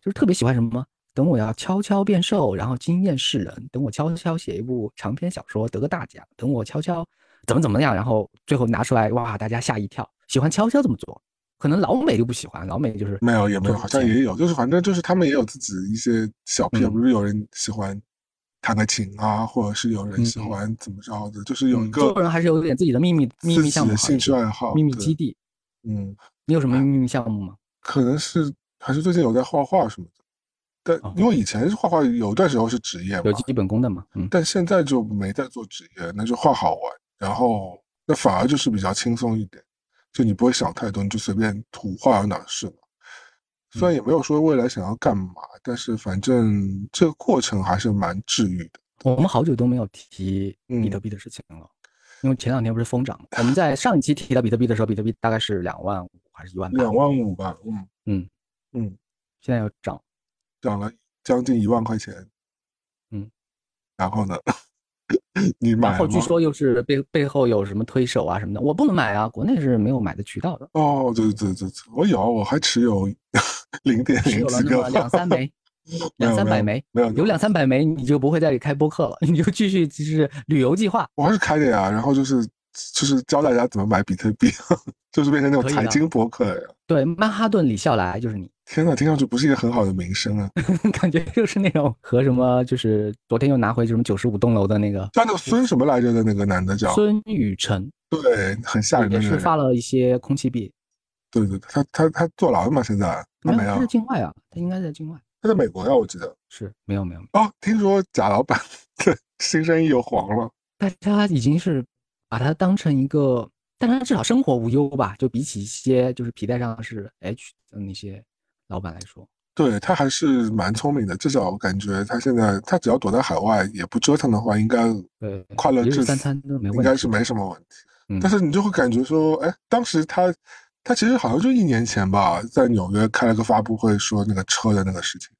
就是特别喜欢什么。等我要悄悄变瘦，然后惊艳世人；等我悄悄写一部长篇小说得个大奖；等我悄悄怎么怎么样，然后最后拿出来，哇，大家吓一跳。喜欢悄悄这么做，可能老美就不喜欢，老美就是没有也没有，好像也有，就是反正就是他们也有自己一些小癖，不是有人喜欢弹个琴啊，或者是有人喜欢怎么着的，就是有一个做人还是有点自己的秘密秘密项目、兴趣爱好、秘密基地。嗯，你有什么秘密项目吗？可能是还是最近有在画画什么的。但因为以前画画有一段时候是职业嘛，有基本功的嘛，嗯，但现在就没在做职业，那就画好玩，然后那反而就是比较轻松一点，就你不会想太多，你就随便图画有哪是嘛。虽然也没有说未来想要干嘛，但是反正这个过程还是蛮治愈的。我们好久都没有提比特币的事情了，因为前两天不是疯涨吗？我们在上一期提到比特币的时候，比特币大概是两万五还是一万？两万五吧，嗯嗯嗯，现在要涨。涨了将近一万块钱，嗯，然后呢，*laughs* 你买然后据说又是背背后有什么推手啊什么的，我不能买啊，国内是没有买的渠道的。哦，对对对对，我有，我还持有 *laughs* 零点零几个，两三枚，两三百枚，没有有两三百枚，你就不会再开播客了，*laughs* 你就继续就是旅游计划。我还是开的呀，然后就是就是教大家怎么买比特币，*laughs* 就是变成那种财经博客了呀。对，曼哈顿李笑来就是你。天呐，听上去不是一个很好的名声啊！*laughs* 感觉就是那种和什么，就是昨天又拿回什么九十五栋楼的那个，叫那个孙什么来着的那个男的叫孙雨辰，对，很吓人的也是发了一些空气币。对对，他他他坐牢了吗？现在没有，他在境外啊，他应该在境外。他在美国呀，我记得是没有没有哦。听说贾老板 *laughs* 的新生意又黄了，大家已经是把它当成一个，但他至少生活无忧吧？就比起一些就是皮带上是 H 的那些老板来说。对他还是蛮聪明的，至少感觉他现在他只要躲在海外也不折腾的话，应该快乐至三餐都没应该是没什么问题。但是你就会感觉说，哎，当时他他其实好像就一年前吧，在纽约开了个发布会，说那个车的那个事情。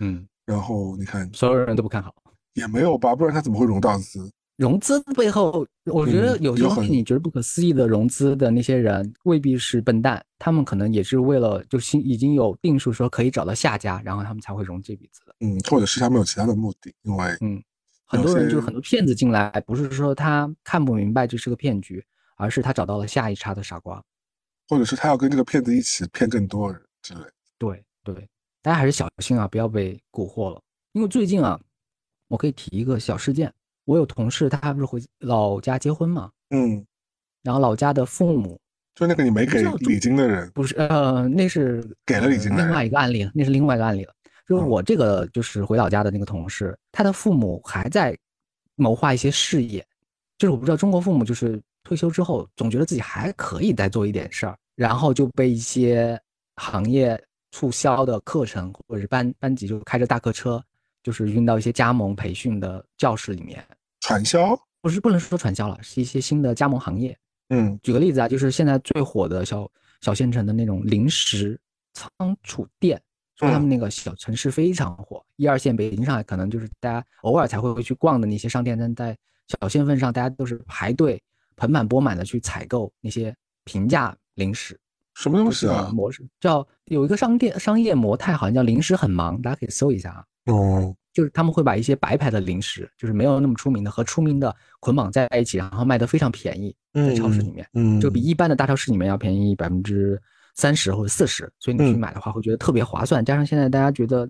嗯，然后你看，所有人都不看好，也没有吧，不然他怎么会融到资？融资背后，我觉得有些你觉得不可思议的融资的那些人未必是笨蛋，他们可能也是为了就心已经有定数说可以找到下家，然后他们才会融这笔资的。嗯，或者是他们有其他的目的，因为嗯，很多人就是很多骗子进来，不是说他看不明白这是个骗局，而是他找到了下一茬的傻瓜，或者是他要跟这个骗子一起骗更多人之类。对对，大家还是小心啊，不要被蛊惑了。因为最近啊，我可以提一个小事件。我有同事，他不是回老家结婚嘛？嗯，然后老家的父母，就那个你没给礼金的人，不是？呃，那是给了礼金。另外一个案例，那是另外一个案例了。就是我这个就是回老家的那个同事，他的父母还在谋划一些事业。就是我不知道中国父母就是退休之后总觉得自己还可以再做一点事儿，然后就被一些行业促销的课程或者是班班级就开着大客车，就是运到一些加盟培训的教室里面。传销不是不能说传销了，是一些新的加盟行业。嗯，举个例子啊，就是现在最火的小小县城的那种零食仓储店，说他们那个小城市非常火，一二线北京上海可能就是大家偶尔才会去逛的那些商店，但在小县份上，大家都是排队盆满钵满的去采购那些平价零食。什么东西啊？模式叫有一个商店商业模态，好像叫零食很忙，大家可以搜一下啊。哦。就是他们会把一些白牌的零食，就是没有那么出名的和出名的捆绑在一起，然后卖的非常便宜，在超市里面，嗯，就比一般的大超市里面要便宜百分之三十或者四十，所以你去买的话会觉得特别划算。加上现在大家觉得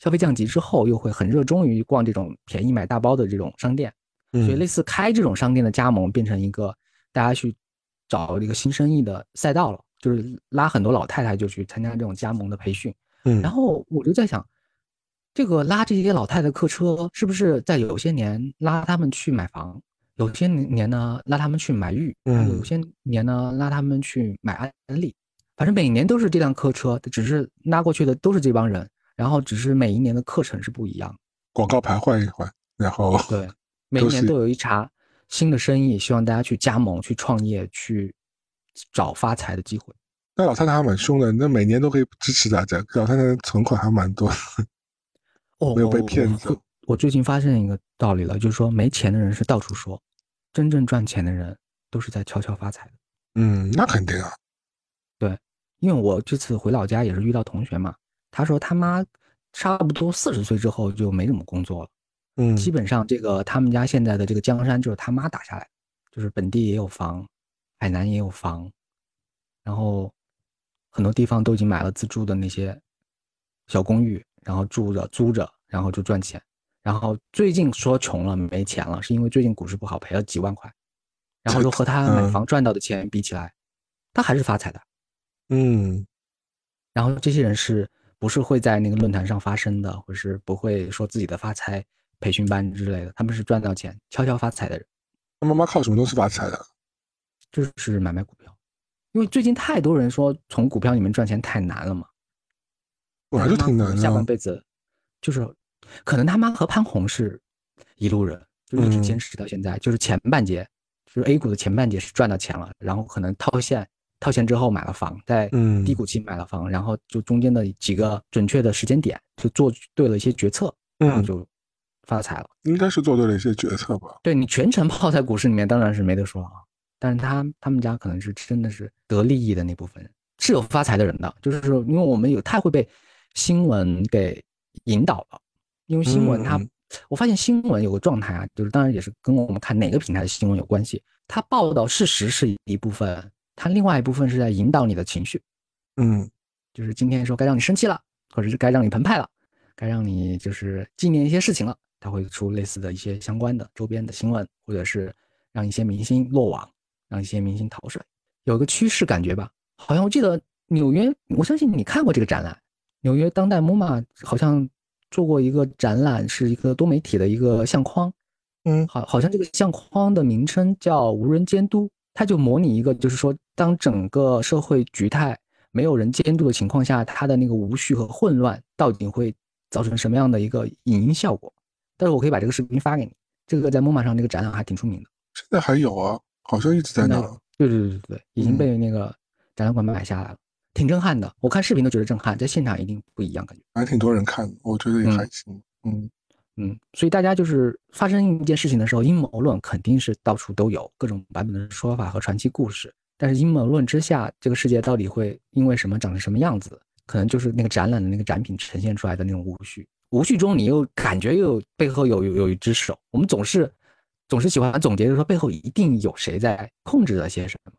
消费降级之后，又会很热衷于逛这种便宜买大包的这种商店，所以类似开这种商店的加盟变成一个大家去找一个新生意的赛道了，就是拉很多老太太就去参加这种加盟的培训，嗯，然后我就在想。这个拉这些老太太客车，是不是在有些年拉他们去买房，有些年呢拉他们去买玉，有些年呢拉他们去买安利，反正每年都是这辆客车，只是拉过去的都是这帮人，然后只是每一年的课程是不一样，广告牌换一换，然后对，每一年都有一茬新的生意，希望大家去加盟、去创业、去找发财的机会。那老太太还蛮凶的，那每年都可以支持大家，老太太存款还蛮多。哦，没有被骗子。我最近发现一个道理了，就是说没钱的人是到处说，真正赚钱的人都是在悄悄发财的。嗯，那肯定啊。对，因为我这次回老家也是遇到同学嘛，他说他妈差不多四十岁之后就没怎么工作了。嗯，基本上这个他们家现在的这个江山就是他妈打下来，就是本地也有房，海南也有房，然后很多地方都已经买了自住的那些小公寓。然后住着租着，然后就赚钱。然后最近说穷了没钱了，是因为最近股市不好，赔了几万块。然后说和他买房赚到的钱比起来，他还是发财的。嗯。然后这些人是不是会在那个论坛上发声的，或是不会说自己的发财培训班之类的？他们是赚到钱悄悄发财的人。那妈妈靠什么东西发财的？就是买卖股票，因为最近太多人说从股票里面赚钱太难了嘛。我还是挺难的。下半辈子，就是可能他妈和潘虹是一路人，就一直坚持到现在。就是前半截，就是 A 股的前半截是赚到钱了，然后可能套现，套现之后买了房，在低谷期买了房，然后就中间的几个准确的时间点，就做对了一些决策，然后就发财了。应该是做对了一些决策吧？对你全程泡在股市里面，当然是没得说啊。但是他他们家可能是真的是得利益的那部分人，是有发财的人的，就是说，因为我们有太会被。新闻给引导了，因为新闻它，我发现新闻有个状态啊，就是当然也是跟我们看哪个平台的新闻有关系。它报道事实是一部分，它另外一部分是在引导你的情绪。嗯，就是今天说该让你生气了，或者是该让你澎湃了，该让你就是纪念一些事情了，它会出类似的一些相关的周边的新闻，或者是让一些明星落网，让一些明星逃税，有个趋势感觉吧。好像我记得纽约，我相信你看过这个展览。纽约当代 MoMA 好像做过一个展览，是一个多媒体的一个相框，嗯，好，好像这个相框的名称叫无人监督，它就模拟一个，就是说当整个社会局态没有人监督的情况下，它的那个无序和混乱到底会造成什么样的一个影音效果？但是我可以把这个视频发给你，这个在 MoMA 上那个展览还挺出名的。现在还有啊，好像一直在那。对对对对对，已经被那个展览馆买下来了。挺震撼的。我看视频都觉得震撼，在现场一定不一样，感觉还挺多人看的，我觉得也还行。嗯嗯，所以大家就是发生一件事情的时候，阴谋论肯定是到处都有，各种版本的说法和传奇故事。但是阴谋论之下，这个世界到底会因为什么长成什么样子？可能就是那个展览的那个展品呈现出来的那种无序，无序中你又感觉又有背后有有有一只手。我们总是总是喜欢总结，就说背后一定有谁在控制着些什么。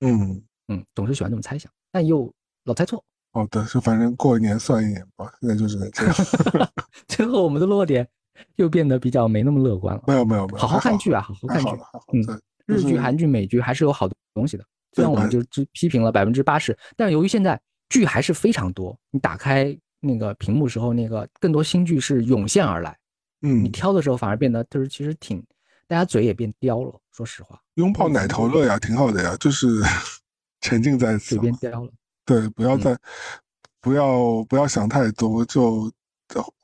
嗯嗯，总是喜欢这么猜想，但又老猜错。哦，对，就反正过一年算一年吧，现在就是这样。*laughs* 最后我们的落点又变得比较没那么乐观了。没有没有没有，好好看剧啊，好好看剧。嗯，日剧、韩剧、美剧还是有好东西的。虽然我们就只批评了百分之八十，但是由于现在剧还是非常多，你打开那个屏幕时候，那个更多新剧是涌现而来。嗯，你挑的时候反而变得就是其实挺，大家嘴也变刁了。说实话，拥抱奶头乐呀，挺好的呀，就是沉浸在此边刁了。对，不要再不要不要想太多，就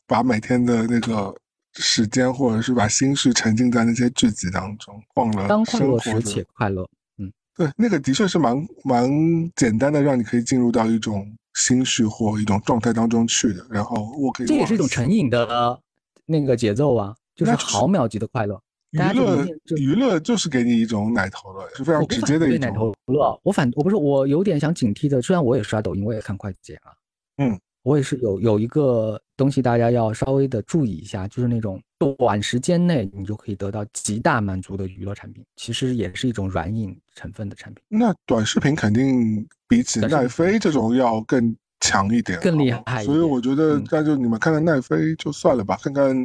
把每天的那个时间或者是把心绪沉浸在那些剧集当中，忘了当快乐时且快乐。嗯对，那个的确是蛮蛮简单的，让你可以进入到一种心绪或一种状态当中去的。然后我可以，这也是一种成瘾的那个节奏啊，就是毫秒级的快乐。娱乐娱乐就是给你一种奶头乐，是非常直接的一种奶头乐。我反我不是我有点想警惕的，虽然我也刷抖音，我也看快剪啊，嗯。我也是有有一个东西，大家要稍微的注意一下，就是那种短时间内你就可以得到极大满足的娱乐产品，其实也是一种软硬成分的产品。那短视频肯定比起奈飞这种要更强一点，更厉害。所以我觉得，那就你们看看奈飞就算了吧，看看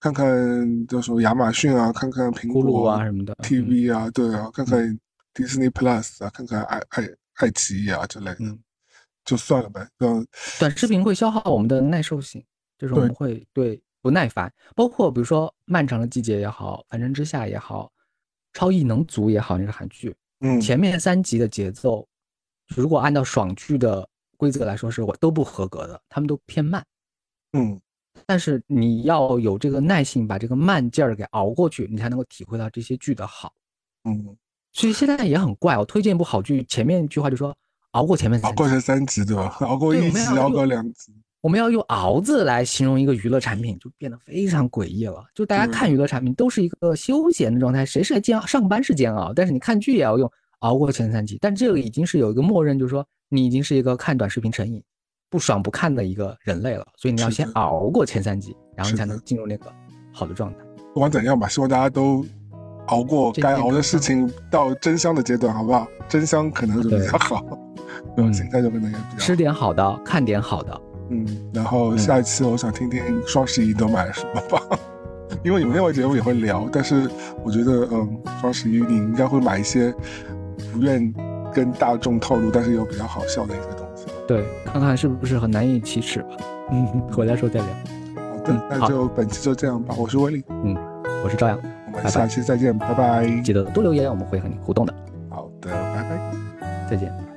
看看叫什么亚马逊啊，看看苹果啊什么的，TV 啊，对啊，看看 Disney Plus 啊，看看爱爱爱奇艺啊之类的。就算了呗，嗯，短视频会消耗我们的耐受性，就是我们会对不耐烦。包括比如说《漫长的季节》也好，《凡尘之下》也好，《超异能族》也好，那个韩剧，嗯，前面三集的节奏，如果按照爽剧的规则来说，是我都不合格的，他们都偏慢，嗯，但是你要有这个耐性，把这个慢劲儿给熬过去，你才能够体会到这些剧的好，嗯，所以现在也很怪，我推荐一部好剧，前面一句话就说。熬过前面，熬过前三集对吧？熬过一集，熬过两集。我们要用“熬”字来形容一个娱乐产品，就变得非常诡异了。就大家看娱乐产品都是一个休闲的状态，谁是来煎熬？上班是煎熬，但是你看剧也要用“熬过前三集”。但这个已经是有一个默认，就是说你已经是一个看短视频成瘾、不爽不看的一个人类了。所以你要先熬过前三集，然后你才能进入那个好的状态。不管怎样吧，希望大家都熬过该熬的事情，到真香的阶段，好不好？真香可能就比较好。*laughs* 嗯，现在就可能也比较吃点好的，看点好的。嗯，然后下一期我想听听双十一都买了什么吧，*laughs* 因为你们另外节目也会聊，但是我觉得，嗯，双十一你应该会买一些不愿跟大众透露，但是又比较好笑的一个东西。对，看看是不是很难以启齿吧。嗯，*laughs* 回来时候再聊。好的，那就本期就这样吧。我是威利，嗯，我是朝阳，我们下期再见，拜拜。记得多留言，我们会和你互动的。好的，拜拜，再见。